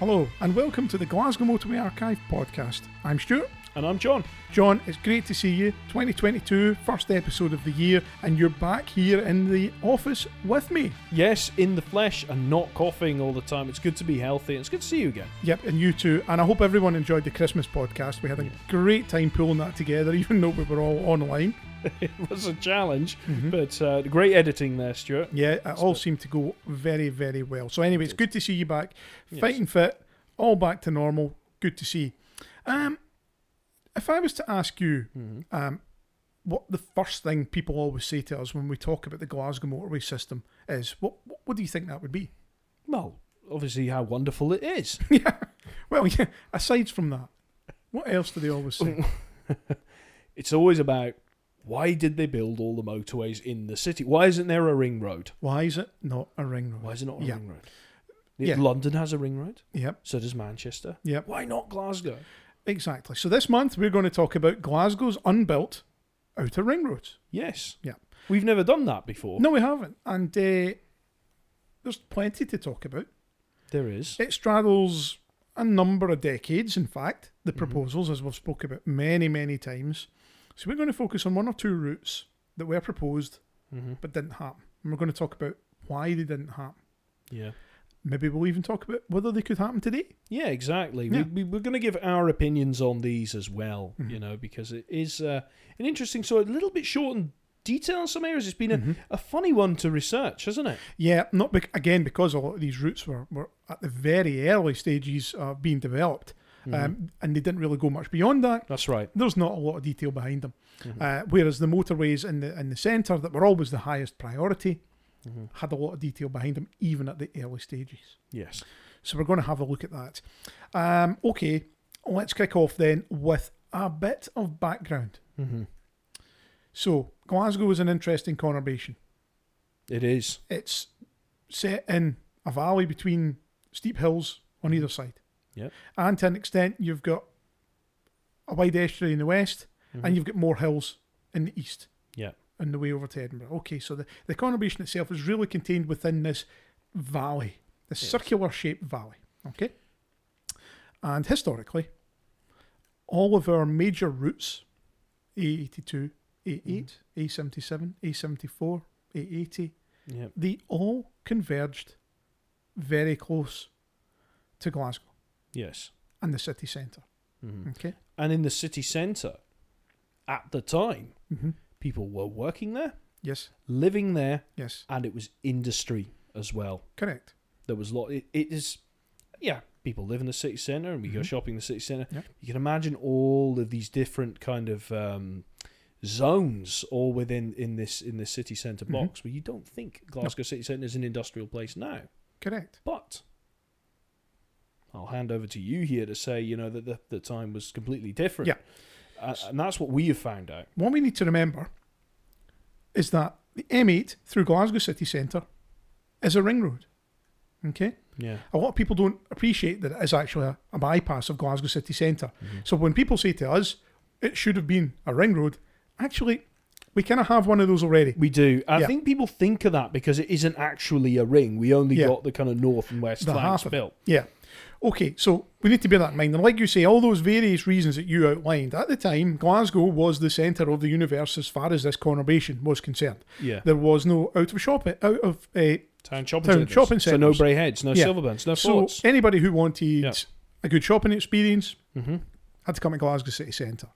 Hello, and welcome to the Glasgow Motorway Archive podcast. I'm Stuart. And I'm John. John, it's great to see you. 2022, first episode of the year, and you're back here in the office with me. Yes, in the flesh and not coughing all the time. It's good to be healthy and it's good to see you again. Yep, and you too. And I hope everyone enjoyed the Christmas podcast. We had a great time pulling that together, even though we were all online. it was a challenge, but uh, great editing there, Stuart. Yeah, it all seemed to go very, very well. So, anyway, it's good to see you back, Yes. fighting fit, all back to normal. Good to see. Um, if I was to ask you, Mm-hmm. um, what the first thing people always say to us when we talk about the Glasgow motorway system is, what what, what do you think that would be? Well, obviously, how wonderful it is. yeah. Well, yeah. Aside from that, what else do they always say? it's always about why did they build all the motorways in the city? Why isn't there a ring road? Why is it not a ring road? Why is it not a Yeah. ring road? Yeah. London has a ring road. Yep. So does Manchester. Yep. Why not Glasgow? Exactly. So this month we're going to talk about Glasgow's unbuilt outer ring roads. Yes. Yeah. We've never done that before. No, we haven't, and uh, there's plenty to talk about. There is. It straddles a number of decades, in fact, the proposals, as we've spoke about many, many times. So we're going to focus on one or two routes that were proposed Mm-hmm. but didn't happen. And we're going to talk about why they didn't happen. Yeah. Maybe we'll even talk about whether they could happen today. Yeah, exactly. Yeah. We, we, we're going to give our opinions on these as well, Mhm. you know, because it is uh, an interesting, so a little bit short and detail in some areas. It's been a, Mhm. a funny one to research, hasn't it? Yeah, not bec- again because a lot of these routes were, were at the very early stages of being developed, um, and they didn't really go much beyond that. That's right. There's not a lot of detail behind them. Mhm. Uh, whereas the motorways in the in the centre that were always the highest priority Mhm. had a lot of detail behind them, even at the early stages. Yes. So we're going to have a look at that. Um, okay, let's kick off then with a bit of background. Mm-hmm. So Glasgow is an interesting conurbation. It is. It's set in a valley between steep hills on either side. Yep. And to an extent, you've got a wide estuary in the west, Mhm. and you've got more hills in the east. Yeah. On the way over to Edinburgh. Okay, so the, the conurbation itself is really contained within this valley, this Yes. circular shaped valley. Okay. And historically, all of our major routes, A82, A8, A77, A74, A80, Yeah. they all converged very close to Glasgow Yes. and the city centre. hmm Okay. And in the city centre, at the time, hmm people were working there, Yes. living there, Yes. and it was industry as well. Correct. There was a lot. It, it is, yeah. People live in the city centre, and we go Mhm. shopping in the city centre. You can imagine all of these different kind of um, zones, all within in this in this city centre Mhm. box, where you don't think Glasgow city centre is an industrial place now. Correct. But I'll hand over to you here to say, you know, that the, the time was completely different. Yeah. Uh, and that's what we have found out. What we need to remember is that the M8 through Glasgow city centre is a ring road. Okay? Yeah. A lot of people don't appreciate that it is actually a, a bypass of Glasgow city centre. Mhm. So when people say to us, it should have been a ring road, actually, we kind of have one of those already. We do. I Yeah. think people think of that because it isn't actually a ring. We only Yeah. got the kind of north and west The flanks half of it. built. Yeah. Okay, so we need to bear that in mind. And like you say, all those various reasons that you outlined, at the time, Glasgow was the centre of the universe as far as this conurbation was concerned. Yeah. There was no out of shop, out of uh, Town shopping Town centres. shopping So no centres. Braeheads, no Yeah. Silverburns, no so Forts. anybody who wanted Yeah. a good shopping experience hmm had to come to Glasgow city centre.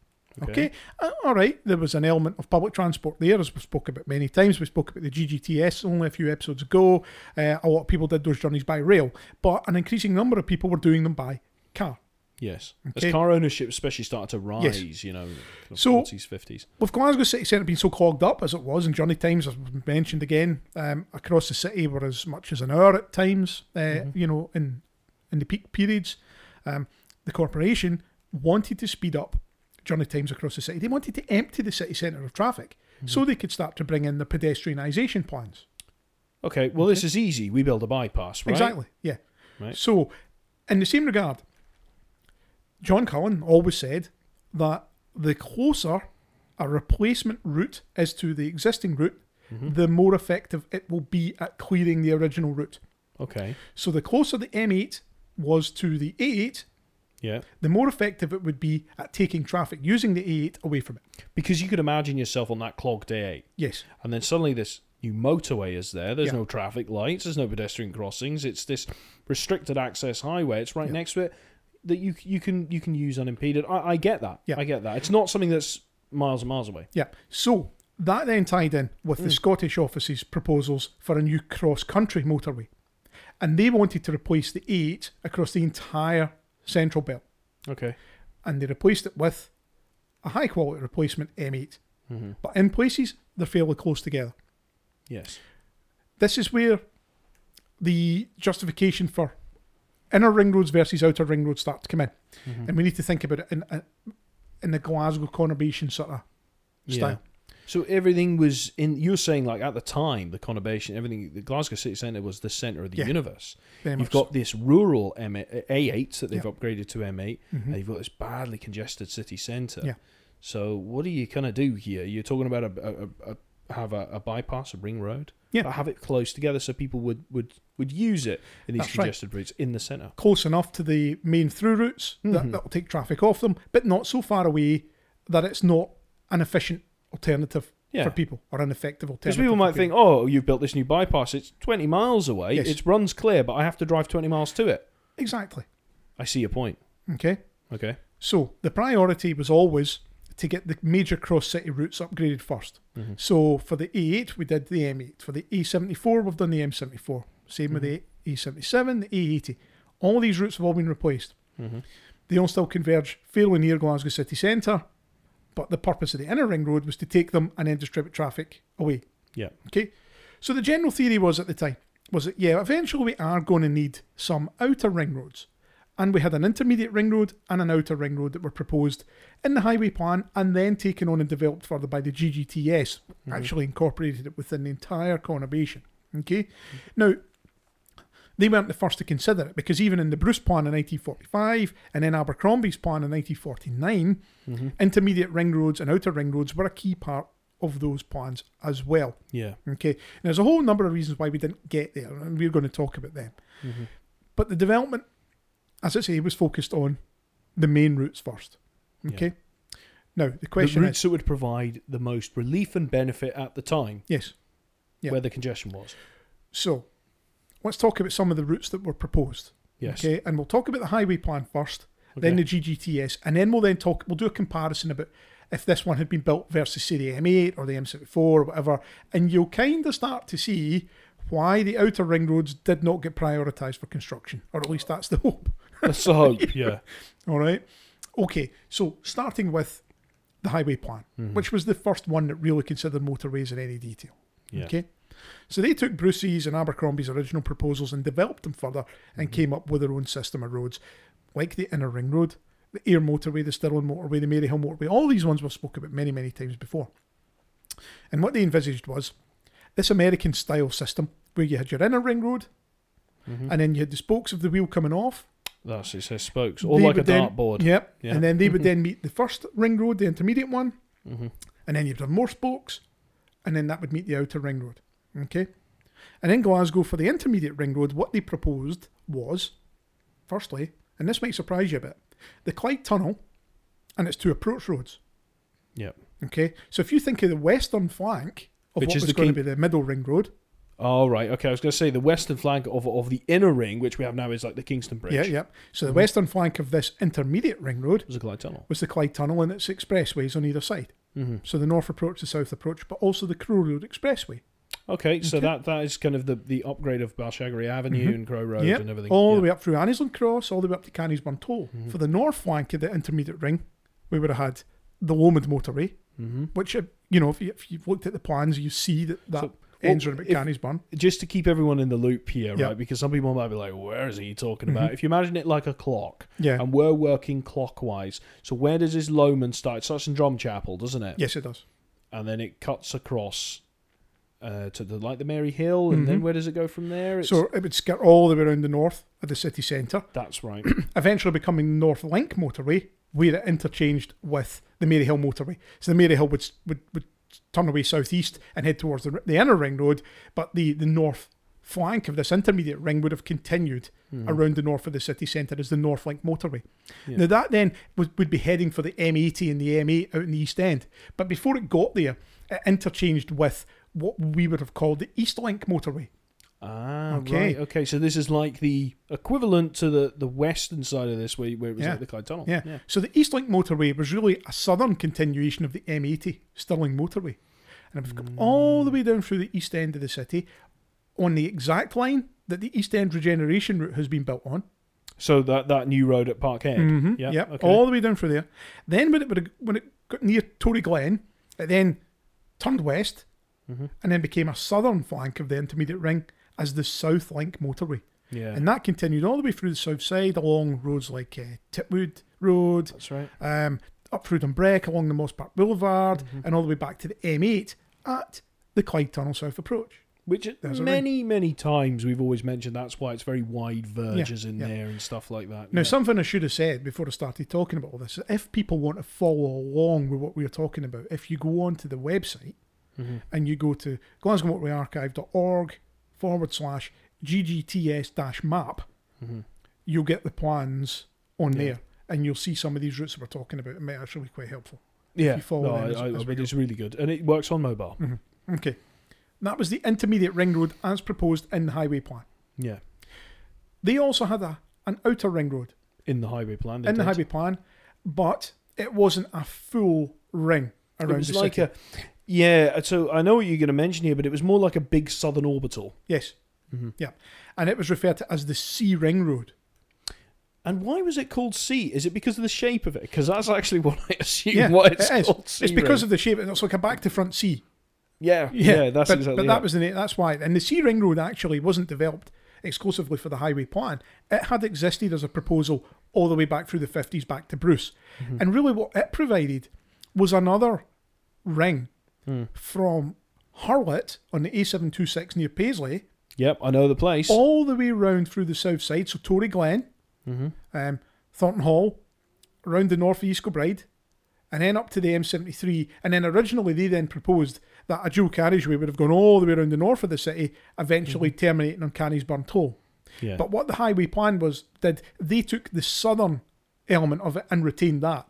Okay. Okay, Uh, all right. There was an element of public transport there, as we spoke about many times. We spoke about the GGTS only a few episodes ago. Uh, a lot of people did those journeys by rail, but an increasing number of people were doing them by car. Yes. Okay. As car ownership especially started to rise, yes. you know, kind of So- 40s, 50s. With Glasgow city centre being so clogged up as it was, and journey times, as mentioned again, um, across the city were as much as an hour at times. Uh, Mhm. You know, in in the peak periods, um, the corporation wanted to speed up journey times across the city. They wanted to empty the city centre of traffic so they could start to bring in the pedestrianisation plans. Okay, well, this is easy. We build a bypass, right? Exactly. Yeah. Right. So, in the same regard, John Cullen always said that the closer a replacement route is to the existing route, Mhm. the more effective it will be at clearing the original route. Okay. So, the closer the M8 was to the A8, Yeah. the more effective it would be at taking traffic using the A8 away from it. Because you could imagine yourself on that clogged A8, Yes. and then suddenly this new motorway is there. There's Yeah. no traffic lights. There's no pedestrian crossings. It's this restricted access highway. It's right Yeah. next to it that you you can you can use unimpeded. I, I get that. Yeah. I get that. It's not something that's miles and miles away. Yeah. So that then tied in with the Mm. Scottish office's proposals for a new cross country motorway. And they wanted to replace the A8 across the entire central belt. Okay. And they replaced it with a high quality replacement M8. hmm But in places, they're fairly close together. Yes. This is where the justification for inner ring roads versus outer ring roads start to come in. Mhm. And we need to think about it in, in the Glasgow conurbation sort of style. So everything was in. You're saying like at the time, the conurbation, everything. The Glasgow city centre was the centre of the Yeah. universe. You've so. got this rural M- A8 that they've Yeah. upgraded to M8, Mhm. and you've got this badly congested city centre. Yeah. So what are you gonna do here? You're talking about a, a, a, have a, a bypass, a ring road. Yeah. But have it close together so people would would would use it in these That's right. congested routes in the centre. close enough to the main through routes that Mhm. that'll take traffic off them, but not so far away that it's not an efficient alternative Yeah. for people or an effective alternative. Because people might think, oh, you've built this new bypass. It's 20 miles away. Yes. It runs clear, but I have to drive 20 miles to it. exactly. I see your point. Okay, Okay. so the priority was always to get the major cross city routes upgraded 1st Mhm. So for the A8, we did the M8. For the A74, we've done the M74. Same with the Mm-hmm. A77, the A80. All these routes have all been replaced. hmm They all still converge fairly near Glasgow city centre, but the purpose of the inner ring road was to take them and then distribute traffic away. Yeah. Okay. So the general theory was at the time was that yeah, eventually we are going to need some outer ring roads. And we had an intermediate ring road and an outer ring road that were proposed in the highway plan and then taken on and developed further by the GGTS, Mhm. actually incorporated it within the entire conurbation. Okay. Now, they weren't the first to consider it because even in the Bruce plan in 1945 and in Abercrombie's plan in 1949, hmm intermediate ring roads and outer ring roads were a key part of those plans as well. Yeah. Okay, and there's a whole number of reasons why we didn't get there, and we're going to talk about them. hmm But the development, as I say, was focused on the main routes first. Yeah. Okay. Now the question The routes is, that would provide the most relief and benefit at the time yes. Yeah. where the congestion was. So, let's talk about some of the routes that were proposed. Yes. Okay, and we'll talk about the highway plan first, then the GGTS, and then we'll then talk. We'll do a comparison about if this one had been built versus say the M8 or the M74 or whatever, and you'll kind of start to see why the outer ring roads did not get prioritised for construction, or at least that's the hope. That's the hope. Yeah. All right. Okay, so starting with the highway plan, Mhm. which was the first one that really considered motorways in any detail. Yeah. Okay. So they took Brucey's and Abercrombie's original proposals and developed them further and Mhm. came up with their own system of roads, like the Inner Ring Road, the Ayr Motorway, the Stirling Motorway, the Maryhill Motorway. All these ones we've spoken about many, many times before. And what they envisaged was this American style system where you had your inner ring road Mhm. and then you had the spokes of the wheel coming off. That's it says spokes, all They like a then- dartboard. Yep. Yeah. And then they would then meet the first ring road, the intermediate one, hmm and then you'd have more spokes, and then that would meet the outer ring road. Okay? And in Glasgow, for the intermediate ring road, what they proposed was, firstly, and this might surprise you a bit, the Clyde Tunnel and its two approach roads. Yep. Okay? So if you think of the western flank of Which what is was going to be the middle ring road, Oh right, okay. I was going to say the western flank of of the inner ring, which we have now, is like the Kingston Bridge. yeah, yeah. So the Mhm. western flank of this intermediate ring road was the Clyde Tunnel. was the Clyde Tunnel and its expressways on either side. hmm So the north approach, the south approach, but also the Crow Road Expressway. Okay, so Okay. that that is kind of the, the upgrade of Balshagray Avenue Mhm. and Crow Road Yep, and everything. all yeah. the way up through Annisland Cross, all the way up to Canniesburn Toll. Mhm. For the north flank of the intermediate ring, we would have had the Lomond motorway, hmm which, uh, you know, if, you, if you've looked at the plans, you see that that So, ends well, around Canniesburn. Just to keep everyone in the loop here, Yeah. right? Because some people might be like, "Where is he talking about?" Mhm. If you imagine it like a clock, Yeah. and we're working clockwise, so where does this Lomond start? It starts in Drumchapel, doesn't it? yes, it does. And then it cuts across uh, to the like the Maryhill, and then Mhm. where does it go from there? It's, So it would skirt all the way around the north of the city centre, that's right. eventually becoming North Link motorway, where it interchanged with the Maryhill motorway. So the Maryhill would, would, would turn away southeast and head towards the, the inner ring road, but the, the north flank of this intermediate ring would have continued Mhm. around the north of the city centre as the Northlink motorway. Yeah. Now that then would, would be heading for the M80 and the M8 out in the East End. But before it got there, it interchanged with what we would have called the Eastlink motorway. Ah, Okay. right. Okay, so this is like the equivalent to the, the western side of this, where, where it was Yeah. like the Clyde Tunnel. Yeah. yeah. So the Eastlink motorway was really a southern continuation of the M80 Stirling motorway. And it was going all the way down through the east end of the city on the exact line that the East End regeneration route has been built on. So that, that new road at Parkhead. Mm-hmm. Yeah, Yep. okay. All the way down through there. Then when it, when it got near Toryglen, it then turned west Mhm. and then became a southern flank of the intermediate ring as the South Link motorway. Yeah. And that continued all the way through the south side along roads like uh, Titwood Road, That's right. um, up through Dumbreck along the Mosspark Boulevard, Mm-hmm. and all the way back to the M8 at the Clyde Tunnel South Approach. Which There's many, many times we've always mentioned that's why it's very wide verges in yeah. there and stuff like that. Now, yeah. something I should have said before I started talking about all this, if people want to follow along with what we're talking about, if you go onto the website Mhm. and you go to glasgowmotorwayarchive.org forward slash ggts dash map, Mhm. you'll get the plans on Yeah. there and you'll see some of these routes that we're talking about. It might actually be quite helpful. Yeah, you follow no, I, as- I, as I mean, it's really good. And it works on mobile. Okay. That was the intermediate ring road as proposed in the highway plan. Yeah. They also had a, an outer ring road In the highway plan. in the highway plan, but it wasn't a full ring around It was the like city. a. Yeah, so I know what you're going to mention here, but it was more like a big southern orbital. yes, Mhm. yeah, and it was referred to as the C ring road. And why was it called C? Is it because of the shape of it? Because that's actually what I assume Yeah, why it's it called C. It's because of the shape. And it's like a back to front C. yeah, yeah, that's but, exactly but that it. was the. That's why. And the C ring road actually wasn't developed exclusively for the highway plan. It had existed as a proposal all the way back through the fifties, back to Bruce, Mm-hmm. and really what it provided was another ring Hmm. from Hurlet on the A726 near Paisley, Yep, I know the place. all the way round through the south side. So Toryglen, hmm um, Thornton Hall, around the north of East Kilbride, and then up to the M73. And then originally they then proposed that a dual carriageway would have gone all the way around the north of the city, eventually terminating on Canniesburn Toll. Yeah. But what the highway plan was, did they took the southern element of it and retained that.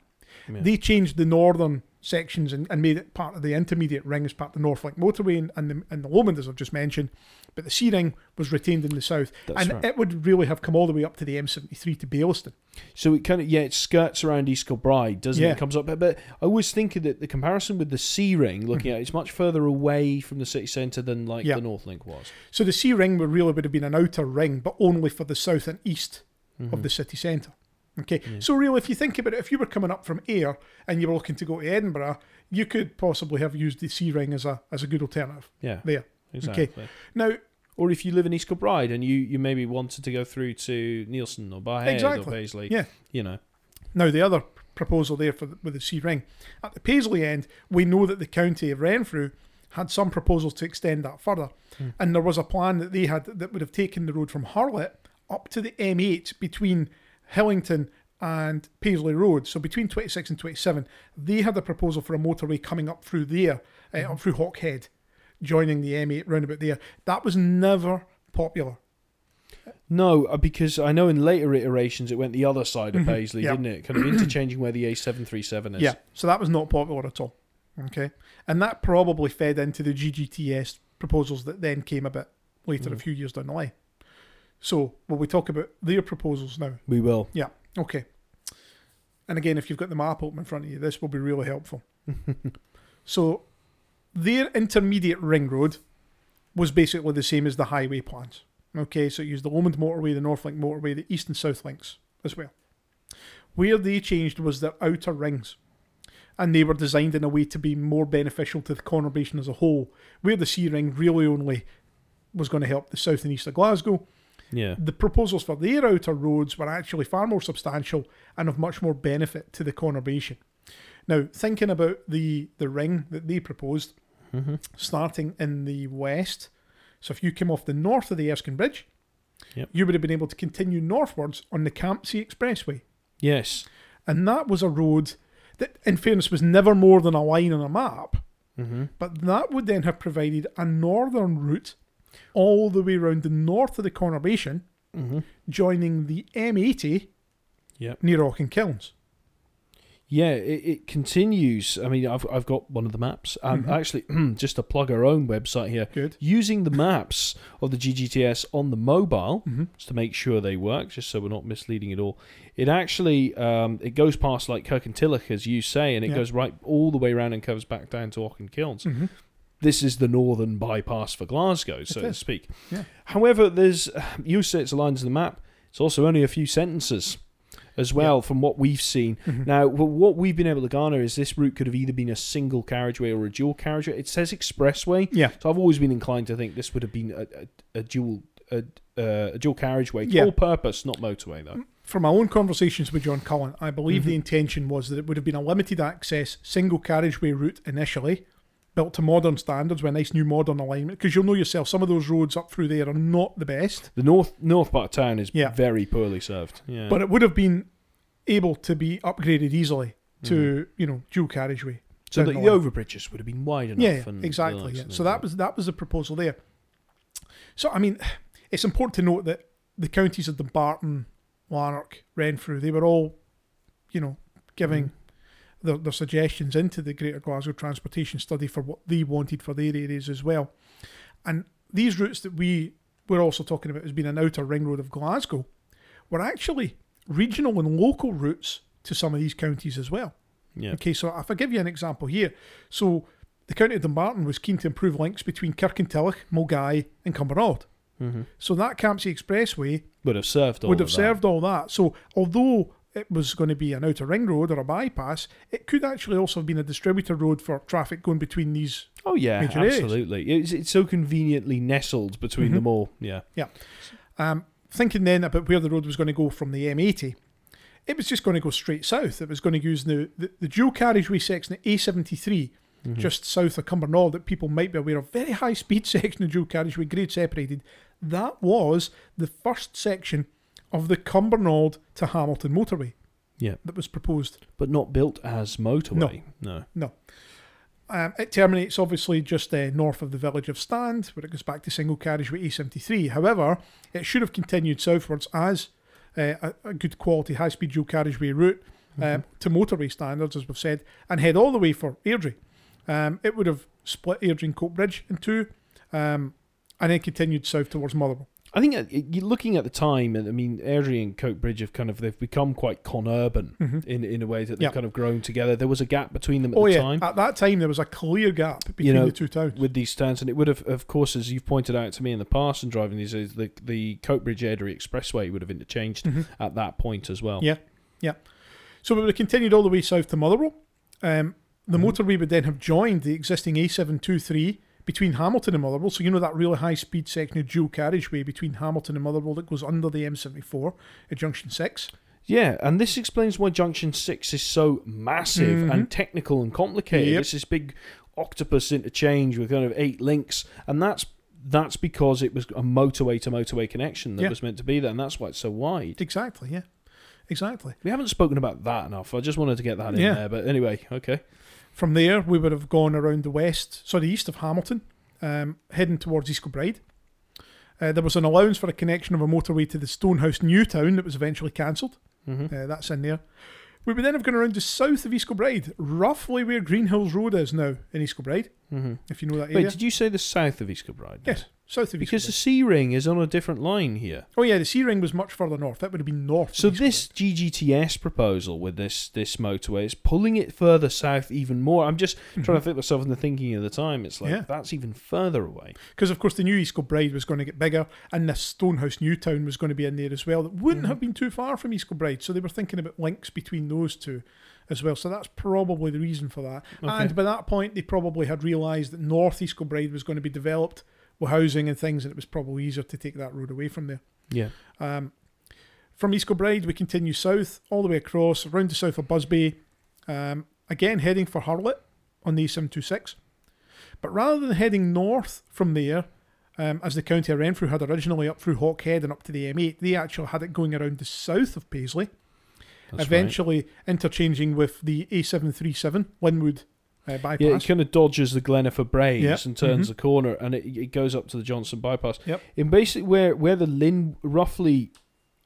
Yeah. They changed the northern sections and, and made it part of the intermediate ring as part of the Northlink motorway and, and, the, and the Lomond, as I've just mentioned. But the C ring was retained in the south. That's and right. it would really have come all the way up to the M73 to Baillieston. So it kind of yeah, it skirts around East Kilbride, doesn't it? Yeah. It comes up, but, but I was thinking that the comparison with the C ring, looking at it, it's much further away from the city centre than like Mm-hmm. Yeah. the North Link was. So the C ring would really would have been an outer ring, but only for the south and east Mm-hmm. of the city centre. Okay, so really, if you think about it, if you were coming up from Ayr and you were looking to go to Edinburgh, you could possibly have used the C ring as a as a good alternative Yeah, there. exactly. Now, Or if you live in East Kilbride and you, you maybe wanted to go through to Neilston or Barrhead Exactly. or Paisley, yeah. you know, Now the other proposal there for the, with the C ring at the Paisley end, we know that the county of Renfrew had some proposals to extend that further, hmm. and there was a plan that they had that would have taken the road from Hurlet up to the M8 between Hillington and Paisley Road, so between 26 and 27. They had a proposal for a motorway coming up through there, uh, up through Hawkhead, joining the M8 roundabout there. That was never popular. no, uh, because I know in later iterations it went the other side of Paisley, Mm-hmm. Yeah. didn't it? Kind of interchanging where the A737 is. Yeah, so that was not popular at all. Okay, and that probably fed into the GGTS proposals that then came a bit later, a few years down the line. So, will we talk about their proposals now? we will. Yeah, okay. And again, if you've got the map open in front of you, this will be really helpful. so, their intermediate ring road was basically the same as the highway plans. Okay, so it used the Lomond motorway, the Northlink motorway, the East and South links as well. Where they changed was their outer rings. And they were designed in a way to be more beneficial to the conurbation as a whole, where the C ring really only was going to help the south and east of Glasgow. Yeah. The proposals for their outer roads were actually far more substantial and of much more benefit to the conurbation. Now, thinking about the, the ring that they proposed, Mm-hmm. starting in the west, so if you came off the north of the Erskine Bridge, Yep. you would have been able to continue northwards on the Campsie Expressway. Yes. And that was a road that, in fairness, was never more than a line on a map. Mm-hmm. But that would then have provided a northern route all the way around the north of the conurbation, Mm-hmm. joining the M80 Yep. near Auchenkilns. Yeah, it, it continues. I mean, I've I've got one of the maps. Um, Mhm. Actually, just to plug our own website here. Good. Using the maps of the GGTS on the mobile, Mm-hmm. just to make sure they work, just so we're not misleading at all. It actually um, it goes past like Kirkintilloch, as you say, and it Yeah. goes right all the way around and covers back down to Auchenkilns. Mm-hmm. This is the northern bypass for Glasgow, so to speak. Yeah. However, there's you say it's lines to the map. It's also only a few sentences as well from what we've seen. Mhm. Now, what we've been able to garner is this route could have either been a single carriageway or a dual carriageway. It says expressway, Yeah. so I've always been inclined to think this would have been a, a, a dual a, uh, a dual carriageway, Yeah. all purpose, not motorway though. From my own conversations with John Cullen, I believe Mhm. the intention was that it would have been a limited access, single carriageway route initially, built to modern standards with a nice new modern alignment. Because you'll know yourself, some of those roads up through there are not the best, The north north part of town is Yeah. very poorly served. Yeah, but it would have been able to be upgraded easily to you know dual carriageway. so that the the overbridges would have been wide enough. Yeah, exactly. Yeah. So that was that was the proposal there. So I mean, it's important to note that the counties of the Dumbarton, Lanark, Renfrew, they were all, you know, giving Mhm. Their, their suggestions into the Greater Glasgow Transportation Study for what they wanted for their areas as well. And these routes that we were also talking about as being an outer ring road of Glasgow were actually regional and local routes to some of these counties as well. yeah. Okay, so if I give you an example here, so the County of Dumbarton was keen to improve links between Kirkintilloch, Milngavie, and Cumbernauld. hmm So that Campsie Expressway Would have served all would have that. served all that. So although it was going to be an outer ring road or a bypass, it could actually also have been a distributor road for traffic going between these. Oh yeah, absolutely. It's, it's so conveniently nestled between Mhm. them all. Yeah. Um, thinking then about where the road was going to go from the M80, it was just going to go straight south. It was going to use the, the, the dual carriageway section at A73 Mhm. just south of Cumbernauld that people might be aware of. Very high speed section of dual carriageway, grade separated. That was the first section of the Cumbernauld to Hamilton motorway. Yeah. That was proposed. but not built as motorway. No. Um, it terminates obviously just uh, north of the village of Stand, where it goes back to single carriageway A73. However, it should have continued southwards as uh, a, a good quality high speed dual carriageway route um, to motorway standards, as we've said, and head all the way for Airdrie. Um, it would have split Airdrie and Coatbridge in two, um, and then continued south towards Motherwell. I think uh, looking at the time, and I mean, Airdrie and Coatbridge have kind of they've become quite conurban Mhm. in in a way that they've Yeah. kind of grown together. There was a gap between them at Oh the yeah, time at that time there was a clear gap between know, the two towns. with these towns, and it would have, of course, as you've pointed out to me in the past and driving these, the the Coatbridge Airdrie Expressway would have interchanged Mhm. at that point as well. Yeah. Yeah. So we would have continued all the way south to Motherwell. Um, the Mhm. motorway would then have joined the existing A723 between Hamilton and Motherwell. So you know that really high speed section of dual carriageway between Hamilton and Motherwell that goes under the M74 at junction 6. Yeah, and this explains why Junction 6 is so massive Mhm. and technical and complicated. Yep. It's this big octopus interchange with kind of eight links, and that's that's because it was a motorway to motorway connection that Yeah. was meant to be there, and that's why it's so wide. Exactly, yeah. Exactly. We haven't spoken about that enough. I just wanted to get that in Yeah. there, but anyway, okay. From there, we would have gone around the west, sorry, east of Hamilton, um, heading towards East Kilbride. Uh, there was an allowance for a connection of a motorway to the Stonehouse Newtown that was eventually cancelled. hmm Uh, that's in there. We would then have gone around to south of East Kilbride, roughly where Green Hills Road is now in East Kilbride, hmm if you know that area. Wait, did you say the south of East Kilbride? yes, south of Because the. C ring is on a different line here. Oh yeah, the C ring was much further north. That would have been north. of So East this GGTS proposal with this this motorway is pulling it further south even more. I'm just trying to think myself in the thinking of the time. It's like Yeah. that's even further away. Because of course the new East Kilbride was going to get bigger, and the Stonehouse Newtown was going to be in there as well. That wouldn't Mhm. have been too far from East Kilbride, so they were thinking about links between those two as well. So that's probably the reason for that. And by that point, they probably had realised that North East Kilbride was going to be developed with housing and things, and it was probably easier to take that road away from there. Yeah. Um, from East Kilbride, we continue south all the way across, around the south of Busby, um, again heading for Hurlet on the A726. But rather than heading north from there, um, as the county of Renfrew had originally up through Hawkhead and up to the M8, they actually had it going around the south of Paisley, That's eventually interchanging with the A737 Linwood uh, Yeah, it kind of dodges the Glenifer Braes Yeah, and turns mhm. the corner, and it, it goes up to the Johnstone bypass. Yep. In basically where where the Lynn roughly,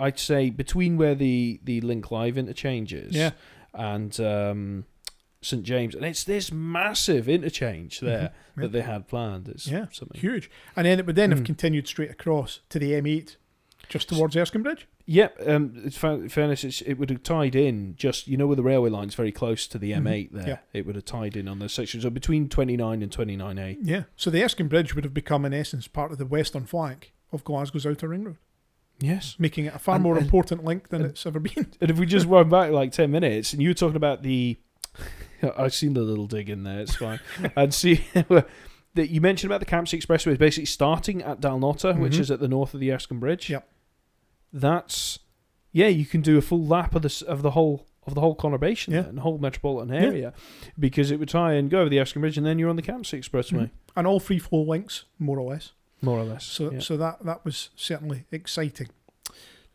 I'd say between where the the Linclive interchange is, Yeah. and um, St James, and it's this massive interchange there Mhm, yeah. that they had planned. It's Yeah, something. Huge. And then it would then have Mm. continued straight across to the M8, just towards Erskine Bridge. Yep. Um, it's fa- in fairness, it's, it would have tied in just you know where the railway line's very close to the Mhm. M8 there. Yeah. It would have tied in on those sections. So between 29 and 29A. Yeah. So the Erskine Bridge would have become, in essence, part of the western flank of Glasgow's outer ring road, Yes. making it a far And- more and- important link than and- it's ever been. And if we just run back like 10 minutes, and you were talking about the. I've seen the little dig in there, it's fine. and see. That you mentioned about the Campsie Expressway is basically starting at Dalnottar, which Mhm. is at the north of the Erskine Bridge. Yep. That's yeah, you can do a full lap of the of the whole of the whole conurbation Yeah. and the whole metropolitan Yeah. area, because it would tie and go over the Erskine Bridge, and then you're on the Campsie Expressway, Mhm. And all free flow links, more or less. more or less. So, yeah. so that that was certainly exciting.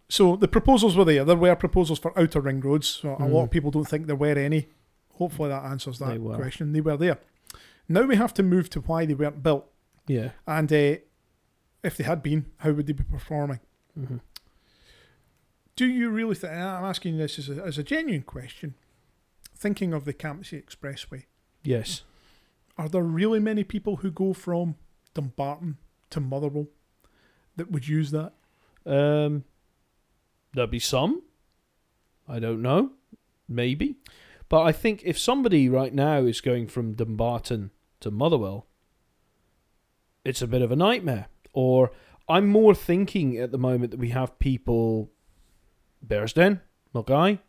So the proposals were there. There were proposals for outer ring roads. So a lot of people don't think there were any. Hopefully that answers that were. question. They were there. Now we have to move to why they weren't built, yeah. and uh, if they had been, how would they be performing? hmm Do you really think? I'm asking this as a, as a genuine question. Thinking of the Campsie Expressway, Yes. are there really many people who go from Dumbarton to Motherwell that would use that? Um, there'll be some. I don't know. Maybe. But I think if somebody right now is going from Dumbarton to Motherwell, it's a bit of a nightmare. Or I'm more thinking at the moment that we have people, Bearsden, Milngavie,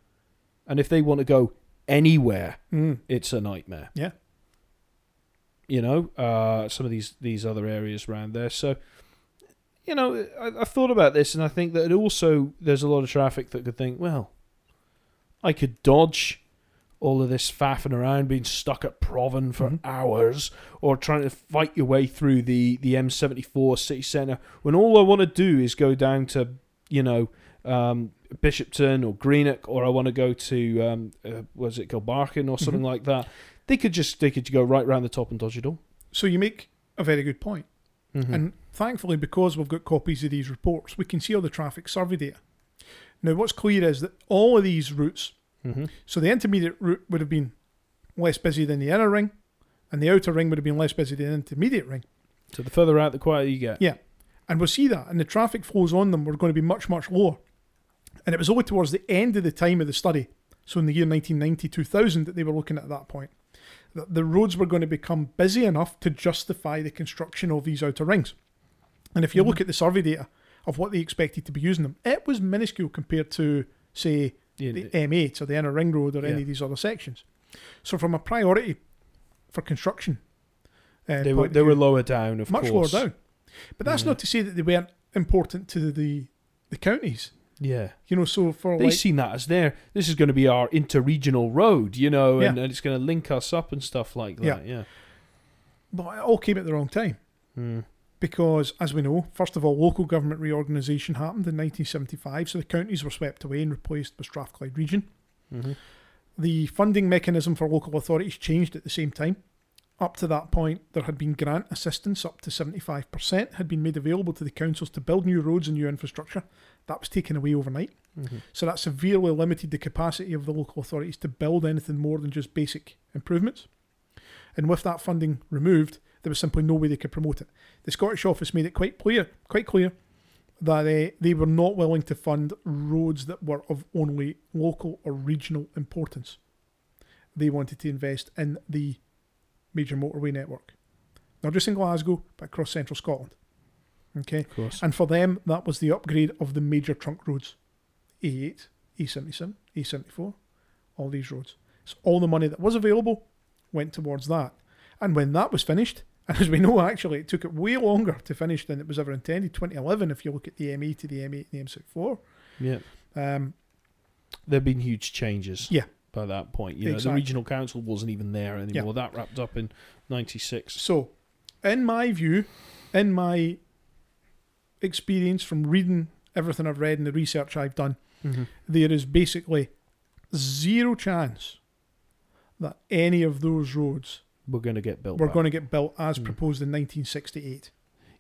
and if they want to go anywhere, Mm. it's a nightmare. Yeah. You know, uh, some of these these other areas around there. So, you know, I, I thought about this, and I think that also there's a lot of traffic that could think, well, I could dodge all of this faffing around, being stuck at Provan for Mhm. hours, or trying to fight your way through the the M74 city centre, when all I want to do is go down to, you know. Um, Bishopton or Greenock, or I want to go to um, uh, was it Kilbarchan or something Mhm. like that. They could just they could go right round the top and dodge it all. So you make a very good point. Mhm. And thankfully, because we've got copies of these reports, we can see all the traffic survey data. Now, what's clear is that all of these routes, Mhm. so the intermediate route would have been less busy than the inner ring, and the outer ring would have been less busy than the intermediate ring. So the further out, the quieter you get. Yeah. And we'll see that, and the traffic flows on them were going to be much, much lower. And it was only towards the end of the time of the study, so in the year 1990 2000, that they were looking at that point, that the roads were going to become busy enough to justify the construction of these outer rings. And if you look Mhm. at the survey data of what they expected to be using them, it was minuscule compared to, say, Yeah, the M8 or the inner ring road or any of these other sections. So, from a priority for construction, uh, they were they were lower down, of course. much course. lower down. But that's Yeah. not to say that they weren't important to the the counties. Yeah, You know, so for they like seen that as their this is going to be our interregional road, you know, and, Yeah. and it's going to link us up and stuff like that. Yeah. yeah. but it all came at the wrong time Mm. because, as we know, first of all, local government reorganisation happened in 1975, so the counties were swept away and replaced with Strathclyde region. hmm The funding mechanism for local authorities changed at the same time. Up to that point, there had been grant assistance up to 75% had been made available to the councils to build new roads and new infrastructure. That was taken away overnight. hmm So that severely limited the capacity of the local authorities to build anything more than just basic improvements. And with that funding removed, there was simply no way they could promote it. The Scottish Office made it quite clear, quite clear, that uh, they were not willing to fund roads that were of only local or regional importance. They wanted to invest in the major motorway network, not just in Glasgow, but across central Scotland. Okay, Of course. and for them, that was the upgrade of the major trunk roads A8, A77, A74, all these roads. So all the money that was available went towards that. And when that was finished, and as we know, actually, it took it way longer to finish than it was ever intended 2011, if you look at the ME to the M8 and the M64. Yeah. Um, There've been huge changes. Yeah. By that point, you know, the regional council wasn't even there anymore. Yeah. That wrapped up in '96. so, in my view, in my experience from reading everything I've read and the research I've done, Mm-hmm. there is basically zero chance that any of those roads we're going to get built. We're back. going to get built as Mm. proposed in 1968.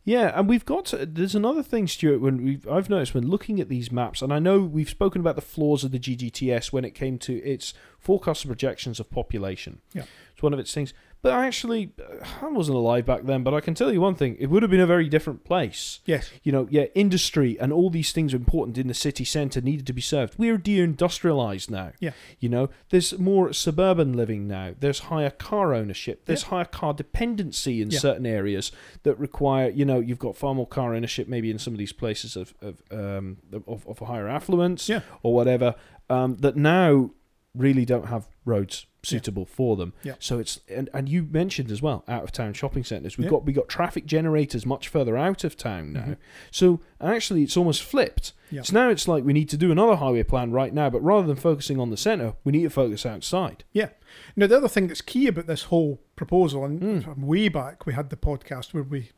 Yeah, and we've got to, there's another thing, Stuart. When we've I've noticed when looking at these maps, and I know we've spoken about the flaws of the GGTS when it came to its forecast and projections of population. Yeah. it's one of its things. But actually, uh, I wasn't alive back then. But I can tell you one thing: it would have been a very different place. Yes. You know, yeah, industry and all these things are important in the city centre needed to be served. We're deindustrialised now. Yeah. You know, there's more suburban living now. There's higher car ownership. There's higher car dependency in Yeah. certain areas that require, you know, you've got far more car ownership maybe in some of these places of of um, of, of higher affluence Yeah. or whatever um, that now really don't have roads suitable for them. Yeah. So it's and, and you mentioned as well out of town shopping centres. We've Yeah. got we got traffic generators much further out of town now. Mhm. So actually, it's almost flipped. Yeah. So now it's like we need to do another highway plan right now, but rather than focusing on the centre, we need to focus outside. Yeah. Now, the other thing that's key about this whole proposal, and Mm. way back, we had the podcast where we,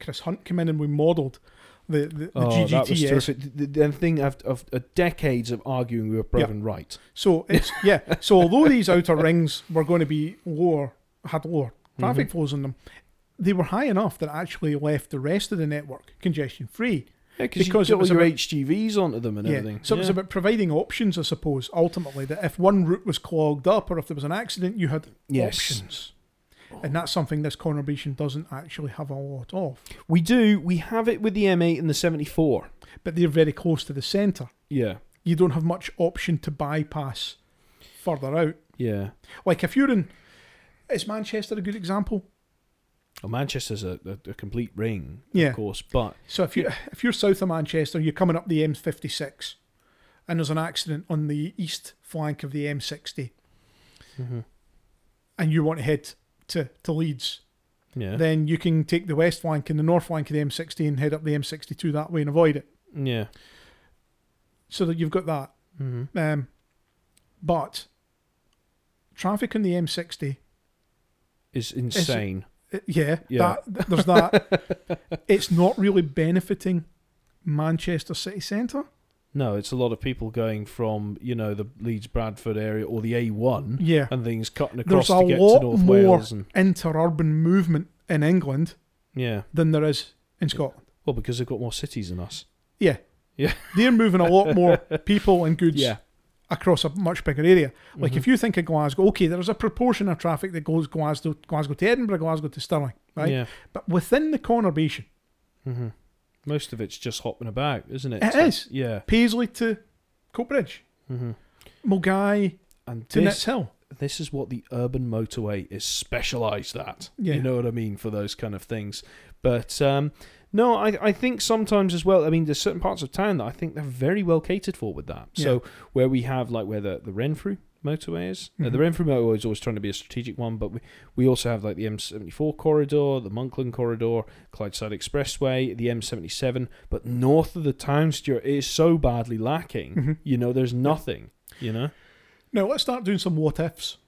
Chris Hunt came in and we modelled the, the, the oh, that was GGTS. terrific. The, the thing of, of, of decades of arguing, we were proven right. So it's yeah. So although these outer rings were going to be lower, had lower traffic Mhm. flows in them, they were high enough that actually left the rest of the network congestion free. Yeah, because you it was your about- HGVs onto them and yeah. everything. So it was about providing options, I suppose. Ultimately, that if one route was clogged up or if there was an accident, you had Yes. options. And that's something this conurbation doesn't actually have a lot of. We do. We have it with the M8 and the 74. But they're very close to the centre. Yeah. You don't have much option to bypass further out. Yeah. Like if you're in, is Manchester a good example? Well, Manchester's a, a, a complete ring, Yeah. of course, but So if you if you're south of Manchester, you're coming up the M56, and there's an accident on the east flank of the M60, mm-hmm. and you want to head to, to Leeds, yeah, then you can take the west flank and the north flank of the M60 and head up the M62 that way and avoid it. yeah. So that you've got that. Mm-hmm. Um, but traffic on the M60, Is insane. uh, yeah, Yeah. That, there's that. it's not really benefiting Manchester city centre. No, it's a lot of people going from you know the Leeds Bradford area or the A1 Yeah. and things cutting across There's to a get lot to North more Wales and interurban movement in England yeah. than there is in Scotland. Well, because they've got more cities than us. Yeah. Yeah. They're moving a lot more people and goods Yeah. across a much bigger area. Like Mhm. if you think of Glasgow, okay, there's a proportion of traffic that goes Glasgow, Glasgow to Edinburgh, Glasgow to Stirling, right? Yeah. But within the conurbation, hmm Most of it's just hopping about, isn't it? It So- is. Yeah. Paisley to Coatbridge, hmm Milngavie And to this Nitshill. this is what the urban motorway is specialized at. Yeah. You know what I mean for those kind of things. But um, no, I, I think sometimes as well. I mean, there's certain parts of town that I think they're very well catered for with that. So where we have like where the the Renfrew motorway is. Uh, the. Renfrew motorway is always trying to be a strategic one, but we, we also have like the M74 corridor, the Monkland corridor, Clydeside Expressway, the M77. But north of the town, Stuart, it is so badly lacking. Mhm. You know, there's nothing. You know. Now let's start doing some what ifs.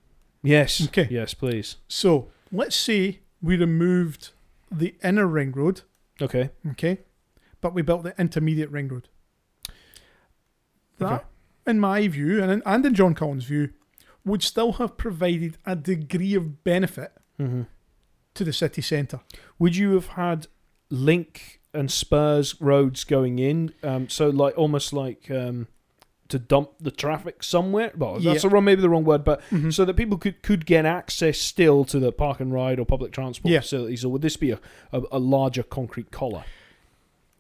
Yes. Okay. Yes, please. So let's say we removed the inner ring road, Okay. okay, but we built the intermediate ring road. That, Okay. In my view, and in, and in John Cullen's view, would still have provided a degree of benefit hmm to the city centre. Would you have had link and spurs roads going in? Um, so like almost like um, to dump the traffic somewhere. Well, that's Yeah. the wrong, maybe the wrong word, but Mhm. so that people could, could get access still to the park and ride or public transport Yeah. facilities, or would this be a, a, a larger concrete collar?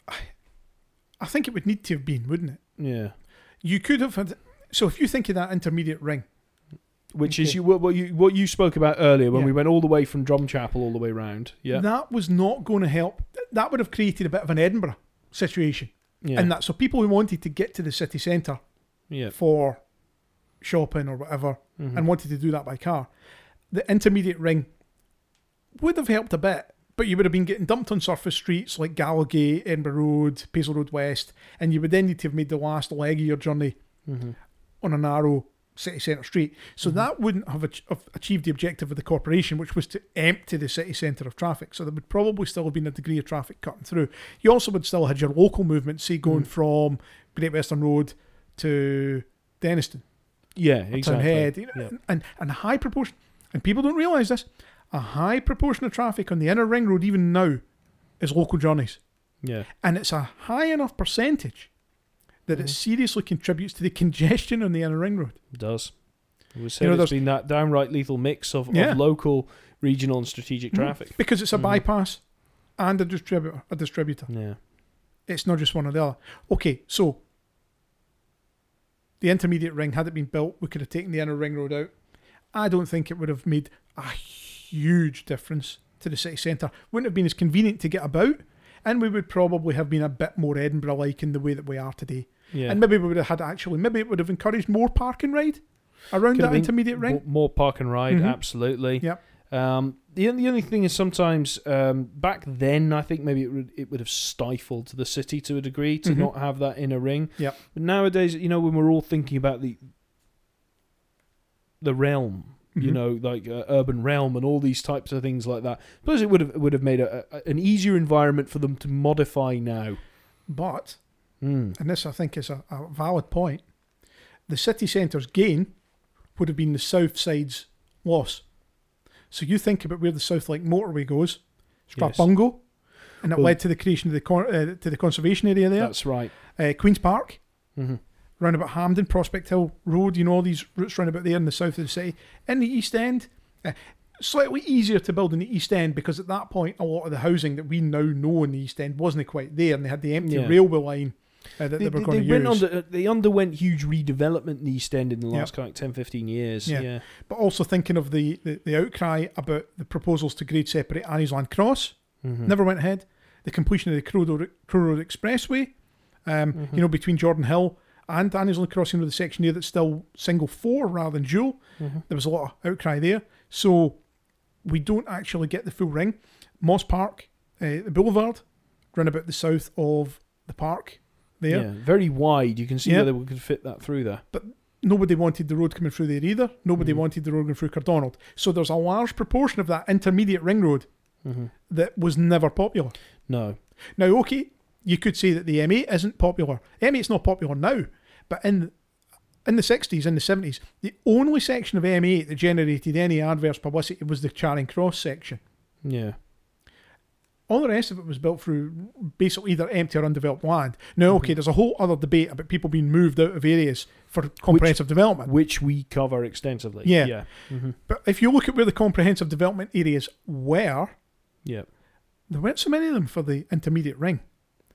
I, I think it would need to have been, wouldn't it? Yeah, You could have had. So if you think of that intermediate ring, which is you what, what you what you spoke about earlier when Yeah. we went all the way from Drumchapel all the way round. Yeah, that was not going to help. That would have created a bit of an Edinburgh situation, yeah, and that so people who wanted to get to the city centre yeah. for shopping or whatever Mhm. and wanted to do that by car, the intermediate ring would have helped a bit, but you would have been getting dumped on surface streets like Gallowgate, Edinburgh Road, Paisley Road West, and you would then need to have made the last leg of your journey Mhm. on a narrow city centre street. So Mhm. that wouldn't have, ach- have achieved the objective of the corporation, which was to empty the city centre of traffic. So there would probably still have been a degree of traffic cutting through. You also would still have had your local movement, say going Mm. from Great Western Road to Dennistoun. yeah, exactly. Head, you know, Yeah. and and a high proportion, and people don't realise this, a high proportion of traffic on the inner ring road even now is local journeys. Yeah. And it's a high enough percentage that it Mhm. seriously contributes to the congestion on the inner ring road. It does. We said know, it's there's- been that downright lethal mix of, Yeah. of local, regional, and strategic Mhm. traffic. Because it's a Mhm. bypass and a distributor a distributor. Yeah. It's not just one or the other. Okay, so the intermediate ring, had it been built, we could have taken the inner ring road out. I don't think it would have made a huge difference to the city centre. Wouldn't have been as convenient to get about, and we would probably have been a bit more Edinburgh like in the way that we are today. Yeah. And maybe we would have had actually, maybe it would have encouraged more park and ride around Could that intermediate ring. More, more park and ride, Mhm. absolutely. Yep. Um, the the only thing is sometimes um, back then I think maybe it would it would have stifled the city to a degree to Mhm. not have that inner ring. Yep. But nowadays, you know, when we're all thinking about the the realm, you Mhm. know, like uh, urban realm and all these types of things like that, suppose it would have would have made a, a, an easier environment for them to modify now. But, Mm. and this I think is a, a valid point, the city centre's gain would have been the south side's loss. So you think about where the South Link motorway goes, Yes. Strathbungo, and it Well- led to the creation of the con- uh, to the conservation area there. That's right. Uh, Queens Park, hmm round about Hampden, Prospect Hill Road, you know, all these routes round about there in the south of the city. In the East End, uh, slightly easier to build in the East End because at that point, a lot of the housing that we now know in the East End wasn't quite there, and they had the empty Yeah. railway line uh, that they, They, were going to use. under, uh, they underwent huge redevelopment in the East End in the last kind of 10, 15 years. Yeah. Yeah. but also thinking of the, the, the outcry about the proposals to grade separate Anniesland Cross, Mhm. never went ahead. The completion of the Crow Road, Crow Road Expressway, um, Mhm. you know, between Jordanhill and Anniesland Crossing, with the section here that's still single four rather than dual. Mhm. There was a lot of outcry there. So we don't actually get the full ring. Mosspark, uh, the boulevard, run about the south of the park there. Yeah, very wide. You can see Yeah. whether we could fit that through there. But nobody wanted the road coming through there either. Nobody Mhm. wanted the road going through Cardonald. So there's a large proportion of that intermediate ring road hmm that was never popular. No. Now, okay, you could say that the M8 isn't popular. M8's not popular now, but in in the 60s, in the 70s, the only section of M8 that generated any adverse publicity was the Charing Cross section. Yeah. All the rest of it was built through basically either empty or undeveloped land. Now, okay, Mhm. there's a whole other debate about people being moved out of areas for comprehensive development. Which we cover extensively. Yeah. Yeah. hmm But if you look at where the comprehensive development areas were, Yeah. there weren't so many of them for the intermediate ring.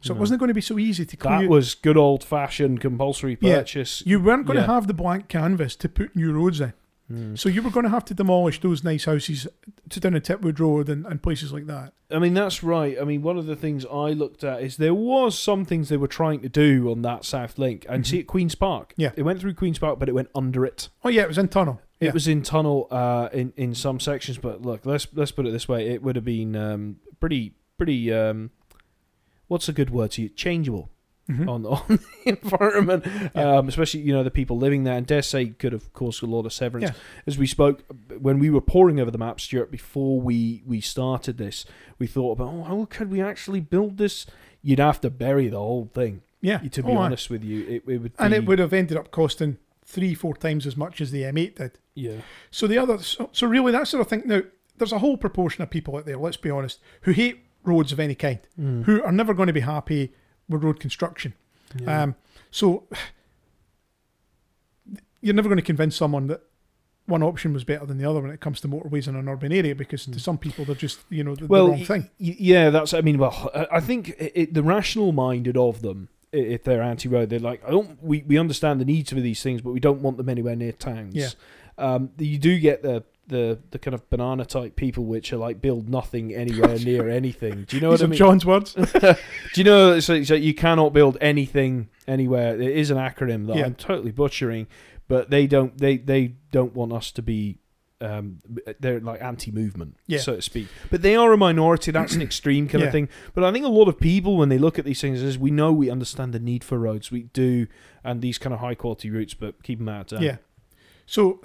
So No. it wasn't going to be so easy to clear. That was good old fashioned compulsory purchase. Yeah. you weren't going yeah. to have the blank canvas to put new roads in. Mm. So you were going to have to demolish those nice houses to down in Titwood Road and, and places like that. I mean, that's right. I mean, one of the things I looked at is there was some things they were trying to do on that South Link. And see at Queen's Park. Yeah. It went through Queen's Park, but it went under it. Oh yeah, it was in tunnel. It Yeah. was in tunnel uh, in in some sections, but look, let's let's put it this way: it would have been um, pretty pretty. Um, what's a good word to use? Changeable Mhm. on on the environment, Yeah. um, especially you know the people living there, and dare say could have caused a lot of severance. Yeah. As we spoke when we were poring over the map, Stuart, before we we started this, we thought about oh, how could we actually build this? You'd have to bury the whole thing. Yeah, To be Oh, honest with you, it, it would and be, it would have ended up costing three, four times as much as the M8 did. yeah So the other, so, so really, that's sort of thing. Now, there's a whole proportion of people out there. Let's be honest, who hate roads of any kind, Mm. who are never going to be happy with road construction. Yeah. Um, so you're never going to convince someone that one option was better than the other when it comes to motorways in an urban area because to Mm. some people they're just you know the, the well, wrong y- thing. y- yeah, that's. I mean, well, I- think it, the rational-minded of them, if they're anti-road, they're like, I don't. We, we understand the needs for these things, but we don't want them anywhere near towns. Yeah. Um, you do get the the the kind of banana type people, which are like build nothing anywhere near anything. Do you know These what I are mean? John's words. Do you know so, so you cannot build anything anywhere? It is an acronym that Yeah. I'm totally butchering, but they don't they they don't want us to be um they're like anti-movement Yeah. so to speak but they are a minority that's an extreme kind Yeah. of thing but i think a lot of people when they look at these things is we know we understand the need for roads we do and these kind of high quality routes but keep them out of town. Yeah. So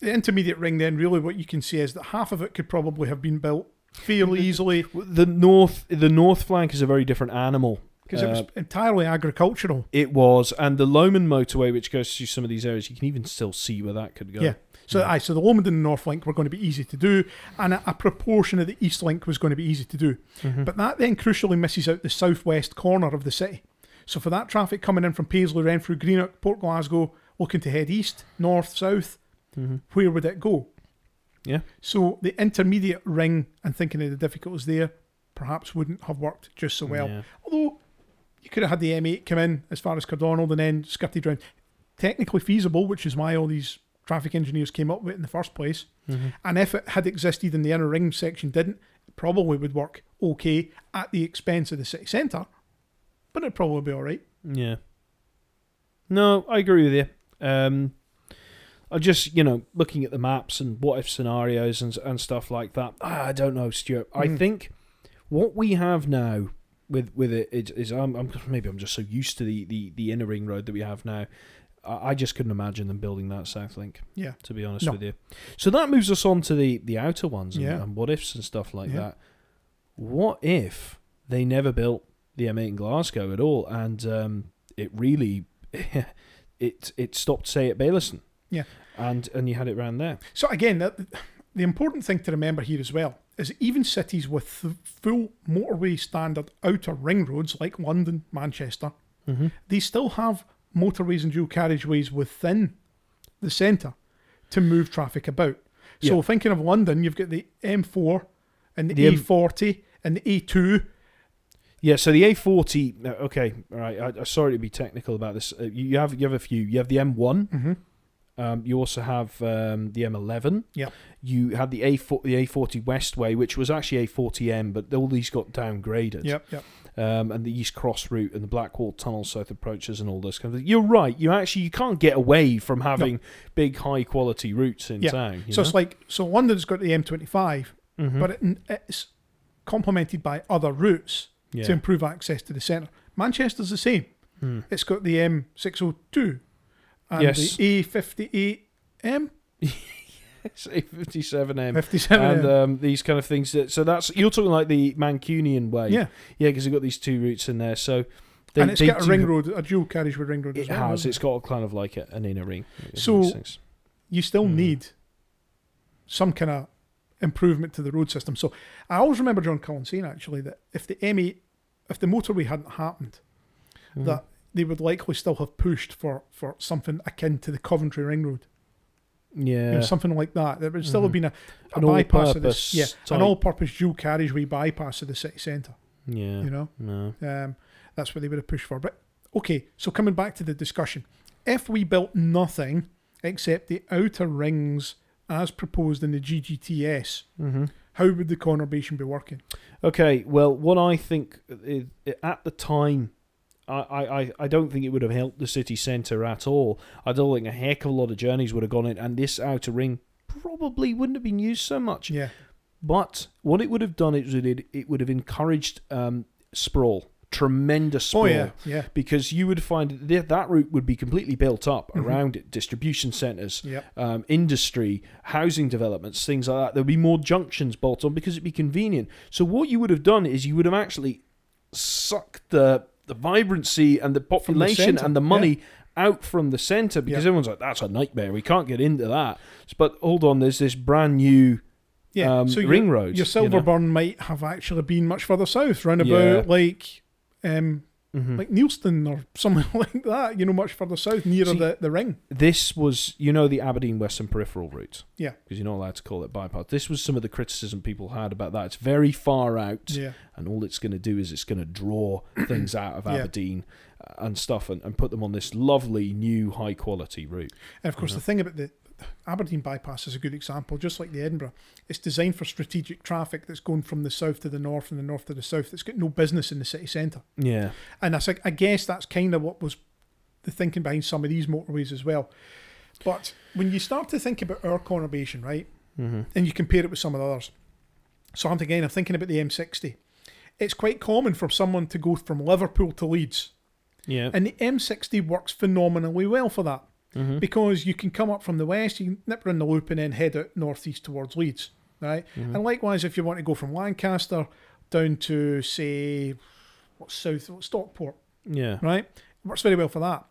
the intermediate ring, then, really, what you can see is that half of it could probably have been built fairly easily. the north the north flank is a very different animal because it was Uh, entirely agricultural. It was, and the Lomond motorway, which goes through some of these areas, you can even still see where that could go. Yeah. So, Yeah. aye, so the Lomond and the North Link were going to be easy to do, and a, a proportion of the East Link was going to be easy to do. Mhm. But that then crucially misses out the southwest corner of the city. So for that traffic coming in from Paisley, Renfrew, Greenock, Port Glasgow, looking to head east, north, south, Mhm. where would it go? Yeah. So the intermediate ring and thinking of the difficulties there perhaps wouldn't have worked just so well. Yeah. Although you could have had the M8 come in as far as Cardonald and then skirted round. Technically feasible, which is why all these traffic engineers came up with it in the first place. Mhm. And if it had existed and the inner ring section didn't, it probably would work okay at the expense of the city centre. But it'd probably be all right. Yeah. No, I agree with you. Um, I just, you know, looking at the maps and what if scenarios and and stuff like that. ah, I don't know, Stuart. I Mm. think what we have now with with it is, is I'm, I'm maybe I'm just so used to the, the, the inner ring road that we have now. I I just couldn't imagine them building that South Link. Yeah. To be honest No. with you. So that moves us on to the, the outer ones and, Yeah. and what ifs and stuff like Yeah. that. What if they never built the M8 in Glasgow at all and um, it really it it stopped say at Baillieston? Yeah. And and you had it round there. So again, that, the important thing to remember here as well is even cities with full motorway standard outer ring roads like London, Manchester, Mm-hmm. they still have motorways and dual carriageways within the centre to move traffic about. So Yeah. thinking of London, you've got the M4 and the, The M- A40 and the A2. Yeah, so the A40. uh, Okay, all right. I, I'm sorry to be technical about this. Uh, you you have you have a few. You have the M1. Mm-hmm. Um, you also have um, the M11. Yep. You had the A4, the A40 Westway, which was actually A40M, but all these got downgraded. Yep, yep. Um, and the East Cross route and the Blackwall Tunnel South approaches and all this kind of thing. You're right. You actually you can't get away from having big high quality routes in Yeah. town. you So it's like so London's got the M25, Mhm. but it, it's complemented by other routes yeah. to improve access to the centre. Manchester's the same. Hmm. It's got the M602 and Yes. the A58M, It's A57M. 57M. and um, these kind of things. That, so that's you're talking like the Mancunian way, yeah, yeah, because you've got these two routes in there. So they, and it's got a ring road, a dual carriageway ring road It well, has. hasn't It's got a kind of like a, an inner ring. So- you still Mm. need some kind of improvement to the road system. So I always remember John Cullen saying actually that if the M8, if the motorway hadn't happened, Mhm. that they would likely still have pushed for, for something akin to the Coventry Ring Road, yeah, you know, something like that. There would still Mhm. have been a, a An bypass of this, yeah, type. an all-purpose dual carriageway bypass of the city centre. yeah, You know, no, um, that's what they would have pushed for. But okay, so coming back to the discussion, if we built nothing except the outer rings as proposed in the GGTS, hmm how would the conurbation be working? Okay, well, what I think i at the time, I, I, I- don't think it would have helped the city centre at all. I don't think a heck of a lot of journeys would have gone in, and this outer ring probably wouldn't have been used so much. Yeah, But what it would have done is it, it would have encouraged um, sprawl, tremendous sprawl. oh yeah, yeah, Because you would find that that route would be completely built up Mhm. around it, distribution centres, yeah, um, industry, housing developments, things like that. There would be more junctions bolted on because it'd be convenient. So what you would have done is you would have actually sucked the the vibrancy and the population centre, and the money out from the centre because Yeah. everyone's like, that's a nightmare. We can't get into that. But hold on, there's this brand new yeah. um, so ring your, roads. your you know? Silverburn might have actually been much further south, round Yeah. about like, um, Mhm. like Neilston or something like that. You know, much further south, nearer See, the, the ring. this was, you know, the Aberdeen Western Peripheral route. Yeah. Because you're not allowed to call it bypass. This was some of the criticism people had about that. It's very far out. Yeah, and all it's going to do is it's going to draw things out of Aberdeen uh, and stuff and, and put them on this lovely new high quality route. and of course Yeah. the thing about the Aberdeen bypass is a good example, just like the Edinburgh. It's designed for strategic traffic that's going from the south to the north and the north to the south. That's got no business in the city centre. Yeah. And like, I guess that's kind of what was the thinking behind some of these motorways as well. But when you start to think about our conurbation, right, Mm-hmm. and you compare it with some of the others, so I'm again I'm thinking about the M60. It's quite common for someone to go from Liverpool to Leeds, Yeah. and the M60 works phenomenally well for that mm-hmm. because you can come up from the west, you can nip around the loop, and then head out northeast towards Leeds, right? Mhm. And likewise, if you want to go from Lancaster down to say what's south, Stockport, Yeah. right? It works very well for that.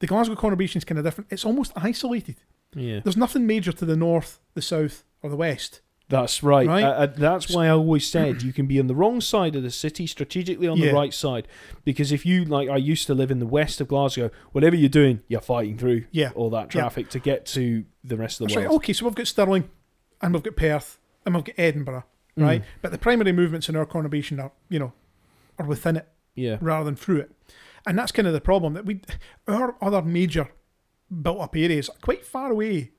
The Glasgow conurbation is kind of different. It's almost isolated. Yeah. There's nothing major to the north, the south, or the west. That's right. Right? Uh, uh, that's why I always said you can be on the wrong side of the city, strategically on Yeah. the right side. Because if you, like, I used to live in the west of Glasgow, whatever you're doing, you're fighting through Yeah. all that Yeah. traffic to get to the rest of the That's right. world. Okay, so we've got Stirling, and we've got Perth, and we've got Edinburgh, Mm. right? But the primary movements in our conurbation are, you know, are within it Yeah. rather than through it, and that's kind of the problem that we, our other major built-up areas are quite far away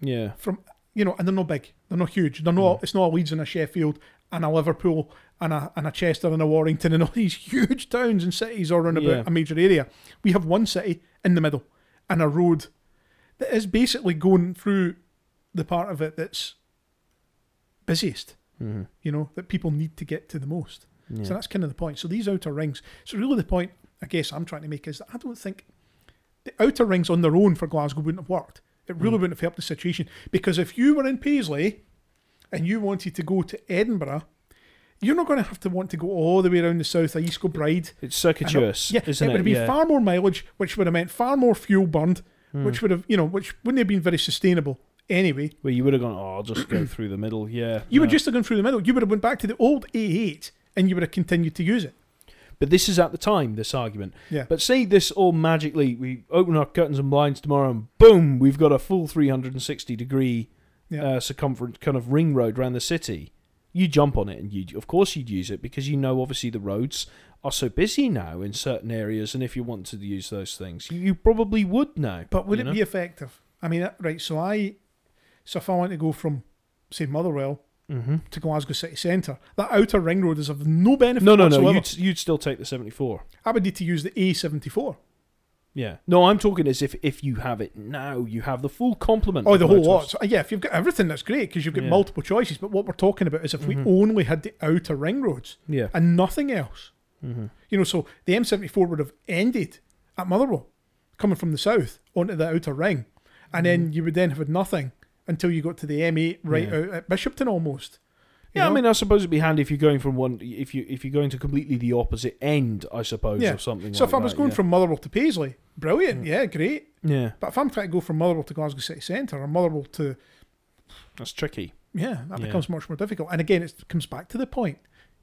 Yeah. from, you know, and they're not big, they're not huge, they're not. It's not a Leeds and a Sheffield and a Liverpool and a and a Chester and a Warrington and all these huge towns and cities are around Yeah. about a major area. We have one city in the middle and a road that is basically going through the part of it that's busiest. hmm You know that people need to get to the most. yeah. So that's kind of the point. So these outer rings. So really, the point I guess I'm trying to make is that I don't think the outer rings on their own for Glasgow wouldn't have worked. It really Mm. wouldn't have helped the situation because if you were in Paisley and you wanted to go to Edinburgh, you're not going to have to want to go all the way around the south of East Kilbride. It's circuitous, Yeah, isn't it it? would have been yeah. far more mileage, which would have meant far more fuel burned, Mm. which would have you know, which wouldn't have been very sustainable anyway. Where you would have gone, oh, I'll just go through the middle. Yeah. You would no. just have gone through the middle. You would have went back to the old A8 and you would have continued to use it. But this is at the time, this argument. Yeah. But say this all magically, we open our curtains and blinds tomorrow, and boom, we've got a full 360 degree Yeah. uh, circumference kind of ring road around the city. You jump on it, and you, of course, you'd use it because you know, obviously, the roads are so busy now in certain areas, and if you want to use those things, you, you probably would now. But would it know? be effective? I mean, uh, right. So I, so if I want to go from, say, Motherwell Mhm. to Glasgow city centre, that outer ring road is of no benefit. No, no, no. You'd, you'd still take the 74. I would need to use the A74. Yeah. No, I'm talking as if if you have it now, you have the full complement. Oh, the whole lot. So, yeah, if you've got everything, that's great because you've got Yeah. multiple choices. But what we're talking about is if Mhm. we only had the outer ring roads Yeah. and nothing else. hmm You know, so the M74 would have ended at Motherwell, coming from the south onto the outer ring, and then you would then have had nothing until you got to the M8 right. Yeah. out at Bishopton almost. Yeah, know? I mean, I suppose it'd be handy if you're going from one, if you if you're going to completely the opposite end, I suppose, Yeah. or something. So like if I was that, going yeah. from Motherwell to Paisley, brilliant, Mm. yeah, great. yeah, But if I'm trying to go from Motherwell to Glasgow City Centre or Motherwell to that's tricky. yeah, that Yeah. becomes much more difficult. And again, it comes back to the point: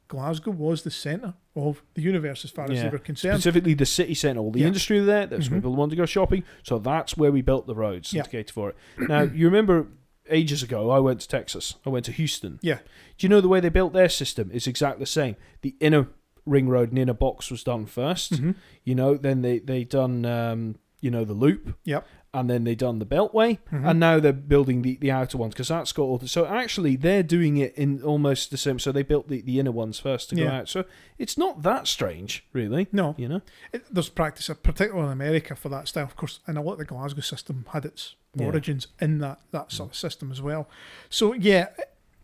Glasgow was the centre of the universe as far as Yeah. they were concerned. Specifically, the city centre, all the Yeah. industry there. That's where Mhm. people wanted to go shopping. So that's where we built the roads Yeah. to cater for it. Now, you remember ages ago, I went to Texas. I went to Houston. Yeah. Do you know the way they built their system is exactly the same? The inner ring road and inner box was done 1st Mhm. You know, then they they done um, you know the loop. Yep. And then they done the beltway, Mhm. and now they're building the, the outer ones because that's got all. The, so actually, they're doing it in almost the same. So they built the, the inner ones first to go Yeah. out. So it's not that strange, really. No, You know. it, there's practice, particularly in America, for that style. Of course, and a lot of the Glasgow system had its Yeah. origins in that that sort of system as well. So yeah,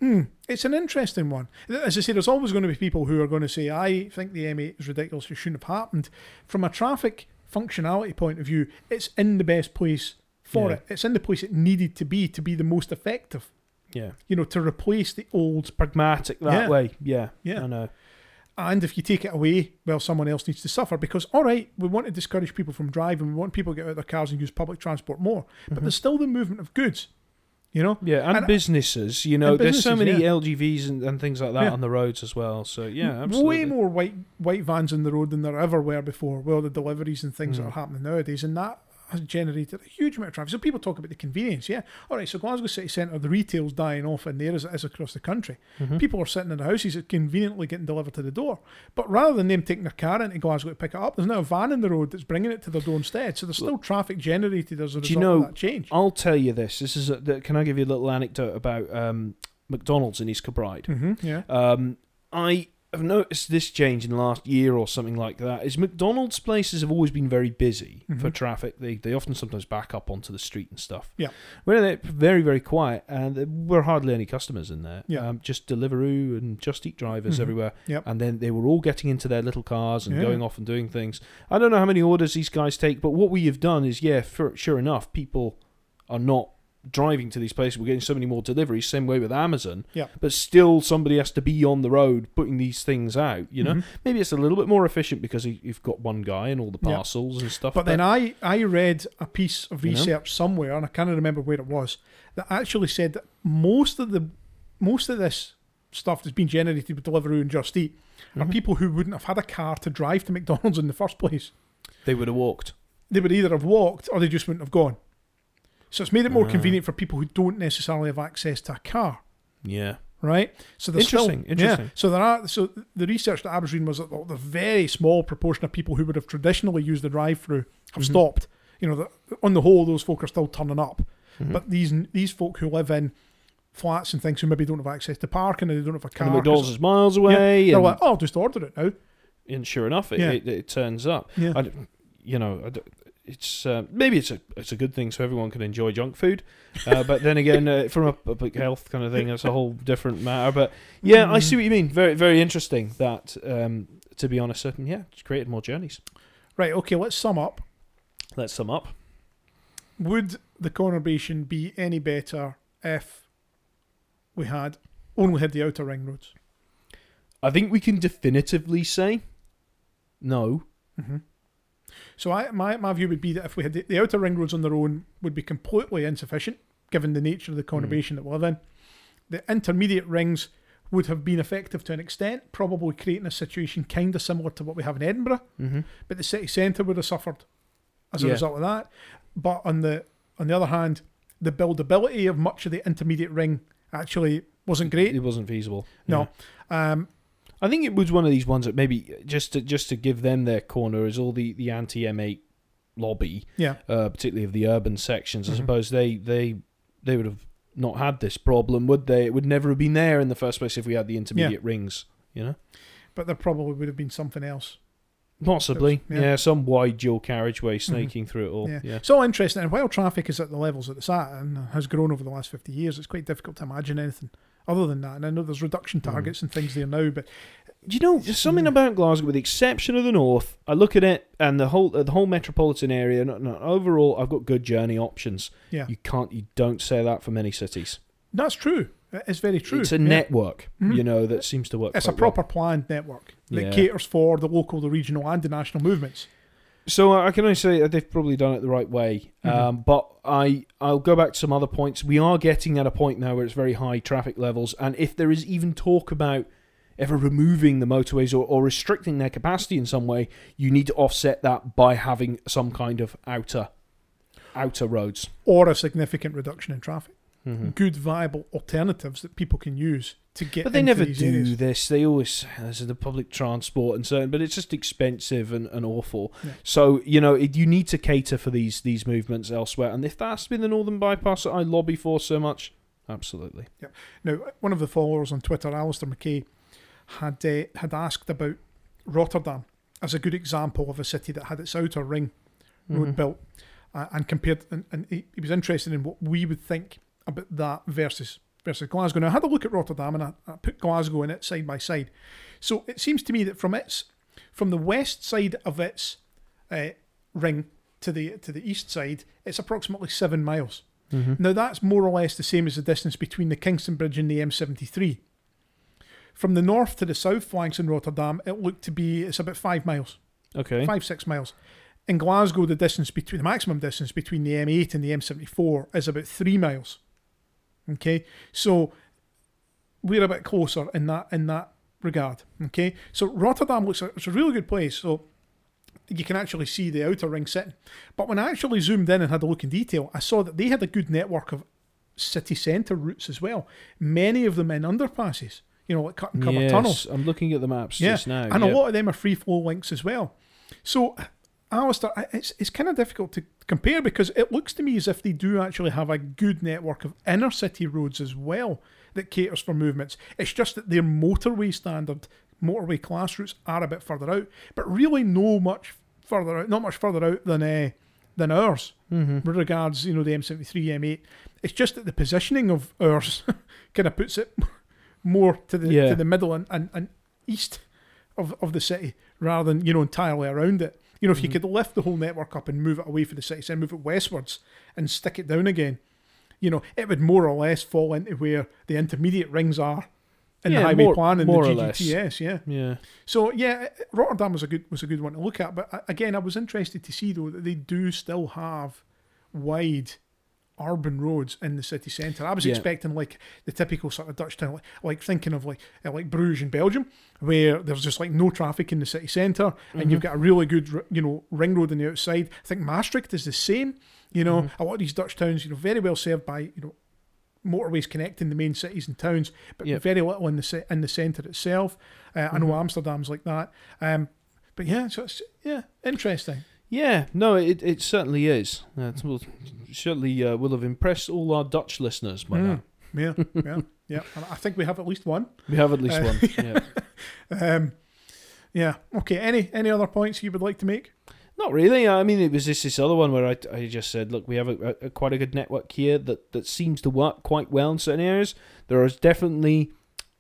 mm, it's an interesting one. As I say, there's always going to be people who are going to say, "I think the M8 is ridiculous. It shouldn't have happened." From a traffic functionality point of view, it's in the best place for Yeah. it. It's in the place it needed to be to be the most effective. Yeah. You know, to replace the old Pragmatic that Yeah. way. Yeah. Yeah. I know. And if you take it away, well, someone else needs to suffer because, all right, we want to discourage people from driving, we want people to get out of their cars and use public transport more, but Mhm. there's still the movement of goods, you know? Yeah, and, And- businesses. You know, there's so many yeah. LGVs and, and things like that Yeah. on the roads as well. So yeah, absolutely. Way more white white vans on the road than there ever were before. Well, the deliveries and things that Mm. are happening nowadays, and that has generated a huge amount of traffic. So people talk about the convenience, yeah. All right, so Glasgow city centre, the retail's dying off in there as it is across the country. Mhm. People are sitting in the houses conveniently getting delivered to the door. But rather than them taking their car into Glasgow to pick it up, there's now a van in the road that's bringing it to their door instead. So there's still traffic generated as a Do you result know- of that change. I'll tell you this. This is. A, the, can I give you a little anecdote about um, McDonald's in East Kilbride? hmm yeah. Um, I have noticed this change in the last year or something like that. Is McDonald's places have always been very busy for Mhm. traffic. They they often sometimes back up onto the street and stuff. Yeah. where they're very very quiet and there were hardly any customers in there. Yeah. um, just Deliveroo and Just Eat drivers Mhm. everywhere. Yep. and then they were all getting into their little cars and Yeah. going off and doing things. I don't know how many orders these guys take, but what we have done is yeah, for, sure enough, people are not driving to these places. We're getting so many more deliveries. Same way with Amazon. Yeah. But still, somebody has to be on the road putting these things out. You know, Mhm. maybe it's a little bit more efficient because you- you've got one guy and all the Yeah. parcels and stuff. But then I, I read a piece of You know? research somewhere, and I can't remember where it was, that actually said that most of the most of this stuff that's been generated with Deliveroo and Just Eat are Mhm. people who wouldn't have had a car to drive to McDonald's in the first place. they would have walked. They would either have walked or they just wouldn't have gone. So it's made it more Ah. convenient for people who don't necessarily have access to a car. Yeah. right? So Interesting, Still, interesting. Yeah, so there are. So the research that I was reading was that the very small proportion of people who would have traditionally used the drive-through have Mhm. stopped. You know, the, on the whole, those folk are still turning up. Mhm. But these these folk who live in flats and things who maybe don't have access to parking and they don't have a car, and the McDonald's is miles away. they're like, oh, I'll just order it now. and sure enough, it, Yeah. it, it turns up. Yeah, I you know, it's uh, maybe it's a it's a good thing so everyone can enjoy junk food, uh, but then again, uh, from a public health kind of thing, it's a whole different matter. But yeah, I see what you mean. Very very interesting. That um, to be honest, certain yeah, it's created more journeys. right. Okay, let's sum up. Let's sum up. Would the conurbation be any better if we had only had the outer ring roads? I think we can definitively say no. hmm So I, my, my view would be that if we had the, the outer ring roads on their own would be completely insufficient given the nature of the conurbation that we live in. The intermediate rings would have been effective to an extent, probably creating a situation kind of similar to what we have in Edinburgh, Mm-hmm. but the city centre would have suffered as a Yeah. result of that. But on the on the other hand, the buildability of much of the intermediate ring actually wasn't great. It wasn't feasible. No. Um, I think it was one of these ones that maybe just to just to give them their corner is all the the anti M8 lobby, yeah, uh, particularly of the urban sections. I Mhm. suppose they they they would have not had this problem, would they? It would never have been there in the first place if we had the intermediate rings. You know, but there probably would have been something else. possibly, Yeah. yeah. some wide dual carriageway snaking through it all. Yeah. Yeah, It's all interesting. And while traffic is at the levels that it's at and has grown over the last 50 years, it's quite difficult to imagine anything other than that. And I know there's reduction Mm. targets and things there now, but Do you know there's something Yeah. about Glasgow, with the exception of the north? I look at it and the whole the whole metropolitan area. Overall, I've got good journey options. yeah, You can't, you don't say that for many cities. that's true. It's very true. It's a Yeah. network, Mhm. you know, that seems to work. It's a quite well. proper planned network that Yeah. caters for the local, the regional, and the national movements. So uh, I can only say that they've probably done it the right way. Mhm. Um, but I I'll go back to some other points. We are getting at a point now where it's very high traffic levels, and if there is even talk about ever removing the motorways or, or restricting their capacity in some way, you need to offset that by having some kind of outer outer roads. Or a significant reduction in traffic. Mhm. Good, viable alternatives that people can use to get But they never do areas. this. They always this is the public transport and so, but it's just expensive and, and awful. Yeah. So you know it, you need to cater for these these movements elsewhere. And if that's been the northern bypass that I lobby for so much, absolutely. Yeah. Now, one of the followers on Twitter, Alistair McKay, had uh, had asked about Rotterdam as a good example of a city that had its outer ring road Mhm. built, uh, and compared, and, and he, he was interested in what we would think about that versus versus Glasgow. Now, I had a look at Rotterdam and I, I put Glasgow in it side by side. So it seems to me that from its from the west side of its uh, ring to the to the east side, it's approximately seven miles. Mhm. Now that's more or less the same as the distance between the Kingston Bridge and the M73. From the north to the south flanks in Rotterdam, it looked to be it's about five miles, Okay. five six miles. In Glasgow, the distance between the maximum distance between the M8 and the M74 is about three miles. Okay, so we're a bit closer in that in that regard. Okay, so Rotterdam looks like it's a really good place. So you can actually see the outer ring sitting. But when I actually zoomed in and had a look in detail, I saw that they had a good network of city centre routes as well. Many of them in underpasses, you know, like cut and cover yes, tunnels. I'm looking at the maps Yeah, just now. and yeah. a lot of them are free flow links as well. So, Alistair, it's, it's kind of difficult to compare because it looks to me as if they do actually have a good network of inner city roads as well that caters for movements. It's just that their motorway standard, motorway class routes are a bit further out, but really no much further out, not much further out than uh, than ours Mhm. with regards, you know, the M73, M8. It's just that the positioning of ours kind of puts it more to the Yeah. to the middle and, and, and east of, of the city rather than, you know, entirely around it. You know, if you Mhm. could lift the whole network up and move it away from the city centre, move it westwards and stick it down again, you know, it would more or less fall into where the intermediate rings are in Yeah, the highway more- plan and more the. GGTS. Yeah. Yeah. So yeah, Rotterdam was a good was a good one to look at. But uh, again, I was interested to see though that they do still have wide urban roads in the city centre. I was Yeah. expecting like the typical sort of Dutch town, like, like thinking of like uh, like Bruges in Belgium, where there's just like no traffic in the city centre, and you've got a really good you know ring road on the outside. I think Maastricht is the same. You know, a lot of these Dutch towns, you know, very well served by you know motorways connecting the main cities and towns, but Yep. very little in the in the centre itself. Uh, I know Amsterdam's like that. Um, but yeah, so it's yeah, interesting. Yeah, no, it, it certainly is. Uh, it will certainly uh, will have impressed all our Dutch listeners by Mm. that. Yeah, yeah, yeah. And I think we have at least one. We have at least Uh, one. Yeah. Um, yeah. Okay. Any any other points you would like to make? Not really. I mean, it was just this other one where I, I just said, look, we have a, a, quite a good network here that, that seems to work quite well in certain areas. There is definitely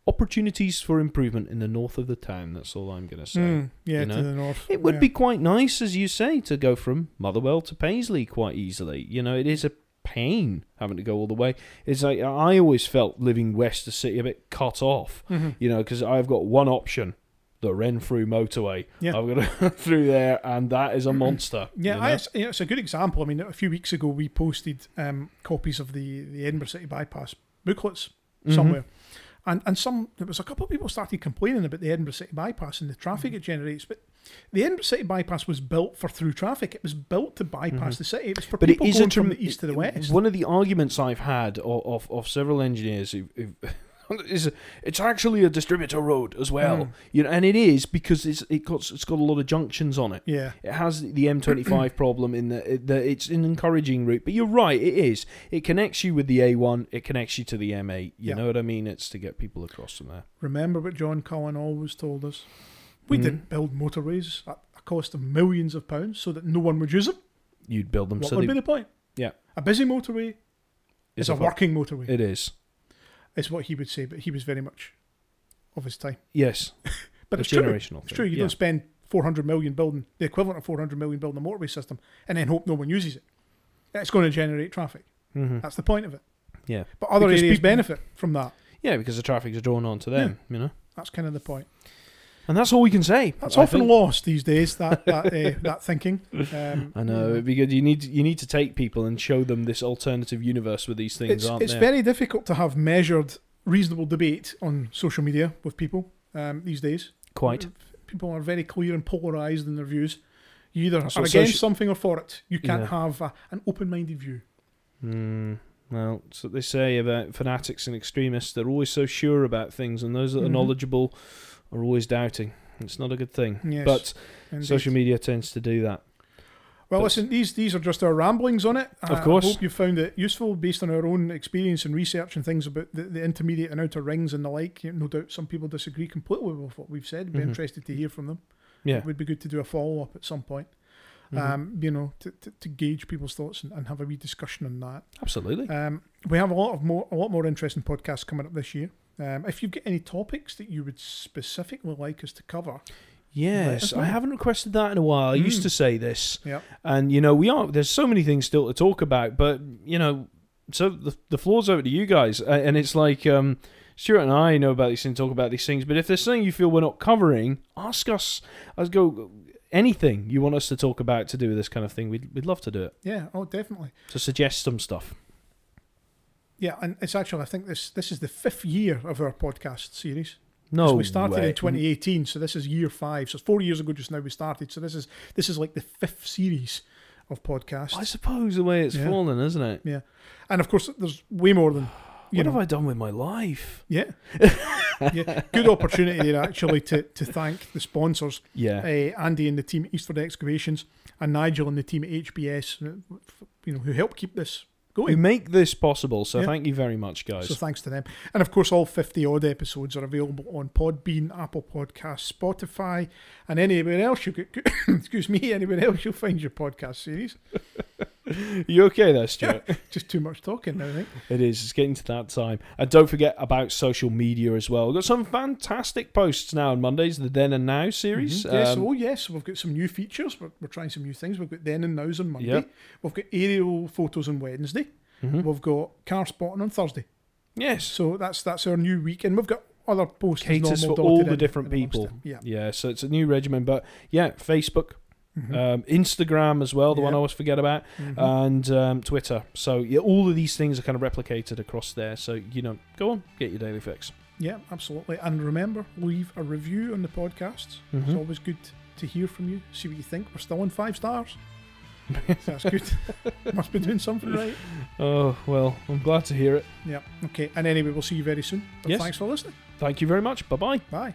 opportunities for improvement in the north of the town. That's all I'm going to say. Mm, yeah, you to the north. It would yeah. be quite nice, as you say, to go from Motherwell to Paisley quite easily. You know, it is a pain having to go all the way. It's like I always felt living west of the city a bit cut off. Mhm. You know, because I've got one option. The Renfrew motorway. Yeah. I've got to through there, and that is a monster. Yeah, you I, know? it's, yeah, it's a good example. I mean, a few weeks ago we posted um, copies of the, the Edinburgh City Bypass booklets Mhm. somewhere, and and some there was a couple of people started complaining about the Edinburgh City Bypass and the traffic it generates. But the Edinburgh City Bypass was built for through traffic. It was built to bypass the city. It was for Mm-hmm. but people going from the east to the west. One of the arguments I've had of of, of several engineers who. who've is it's actually a distributor road as well, Mm. you know, and it is because it's it got it's got a lot of junctions on it. yeah, It has the M25 problem in that that it's an encouraging route, but you're right, it is. It connects you with the A1, it connects you to the M8. You Yeah. know what I mean? It's to get people across from there. remember what John Cullen always told us. We Mhm. didn't build motorways at a cost of millions of pounds so that no one would use them. You'd build them What so would they, be the point? Yeah. a busy motorway it's is a working motorway. It is. Is what he would say, but he was very much of his time. Yes, But it's true. generational. It's true. You yeah. don't spend 400 million building the equivalent of 400 million building a motorway system and then hope no one uses it. It's going to generate traffic. Mhm. That's the point of it. Yeah. But other Because areas people- benefit from that. Yeah, because the traffic is drawn on to them, you know. That's kind of the point. And that's all we can say. That's I often think. lost these days. That that uh, that thinking. Um, I know because you need you need to take people and show them this alternative universe with these things, It's aren't it's there? very difficult to have measured, reasonable debate on social media with people um, these days. Quite. People are very clear and polarized in their views. You either That's are against something or for it. You can't Yeah. have a, an open-minded view. Mm, well, that's what they say about fanatics and extremists. They're always so sure about things, and those that are Mhm. knowledgeable are always doubting. It's not a good thing. Yes, But indeed. social media tends to do that. Well, But- listen, these these are just our ramblings on it. Of I- course. I hope you found it useful based on our own experience and research and things about the, the intermediate and outer rings and the like. No doubt some people disagree completely with what we've said. Be Mhm. interested to hear from them. Yeah. It would be good to do a follow up at some point. Mhm. Um, you know, to, to, to gauge people's thoughts and, and have a wee discussion on that. Absolutely. Um, we have a lot of more a lot more interesting podcasts coming up this year. Um, if you've got any topics that you would specifically like us to cover, Yes, I haven't requested that in a while. I used Mm. to say this, yeah, and you know we are. There's so many things still to talk about, but you know, so the the floor's over to you guys, and it's like um, Stuart and I know about these things, talk about these things. But if there's something you feel we're not covering, ask us. Let's go. Anything you want us to talk about to do with this kind of thing, we'd we'd love to do it. yeah, oh, definitely. So suggest some stuff. Yeah, and it's actually I think this this is the fifth year of our podcast series. No, So we started way. in 2018, so this is year five. So it's four years ago just now we started. So this is this is like the fifth series of podcasts. I suppose the way it's Yeah. fallen, isn't it? Yeah, and of course, there's way more than you What know. have I done with my life? Yeah, yeah. Good opportunity there actually to to thank the sponsors, Yeah, uh, Andy and the team at Eastford Excavations, and Nigel and the team at HBS, you know, who help keep this we going. make this possible. So Yeah. thank you very much, guys. So thanks to them. And of course, all 50 odd episodes are available on Podbean, Apple Podcasts, Spotify, and anywhere else you could, excuse me, anywhere else you'll find your podcast series. you okay there, Stuart? Just too much talking I think. It is. It's getting to that time. And don't forget about social media as well. We've got some fantastic posts now on Mondays, the Then and Now series. Mhm. Yes, Um, oh yes, we've got some new features. We're, we're trying some new things. We've got then and nows on Monday. Yep. We've got aerial photos on Wednesday. Mhm. We've got car spotting on Thursday. Yes. So that's that's our new week, and we've got other posts Caters for all the different people. Yeah. Yeah, so it's a new regimen, but yeah, Facebook, Mhm. um, Instagram as well, the one I always forget about, Mhm. and um, Twitter. So yeah, all of these things are kind of replicated across there. So you know, go on, get your daily fix. yeah, absolutely. And remember, leave a review on the podcast. It's Mhm. always good to hear from you. See what you think. We're still on five stars. So that's good. Must be doing something right. Oh well, I'm glad to hear it. Yeah. Okay. And anyway, we'll see you very soon. But Yes. thanks for listening. Thank you very much. Bye bye. Bye.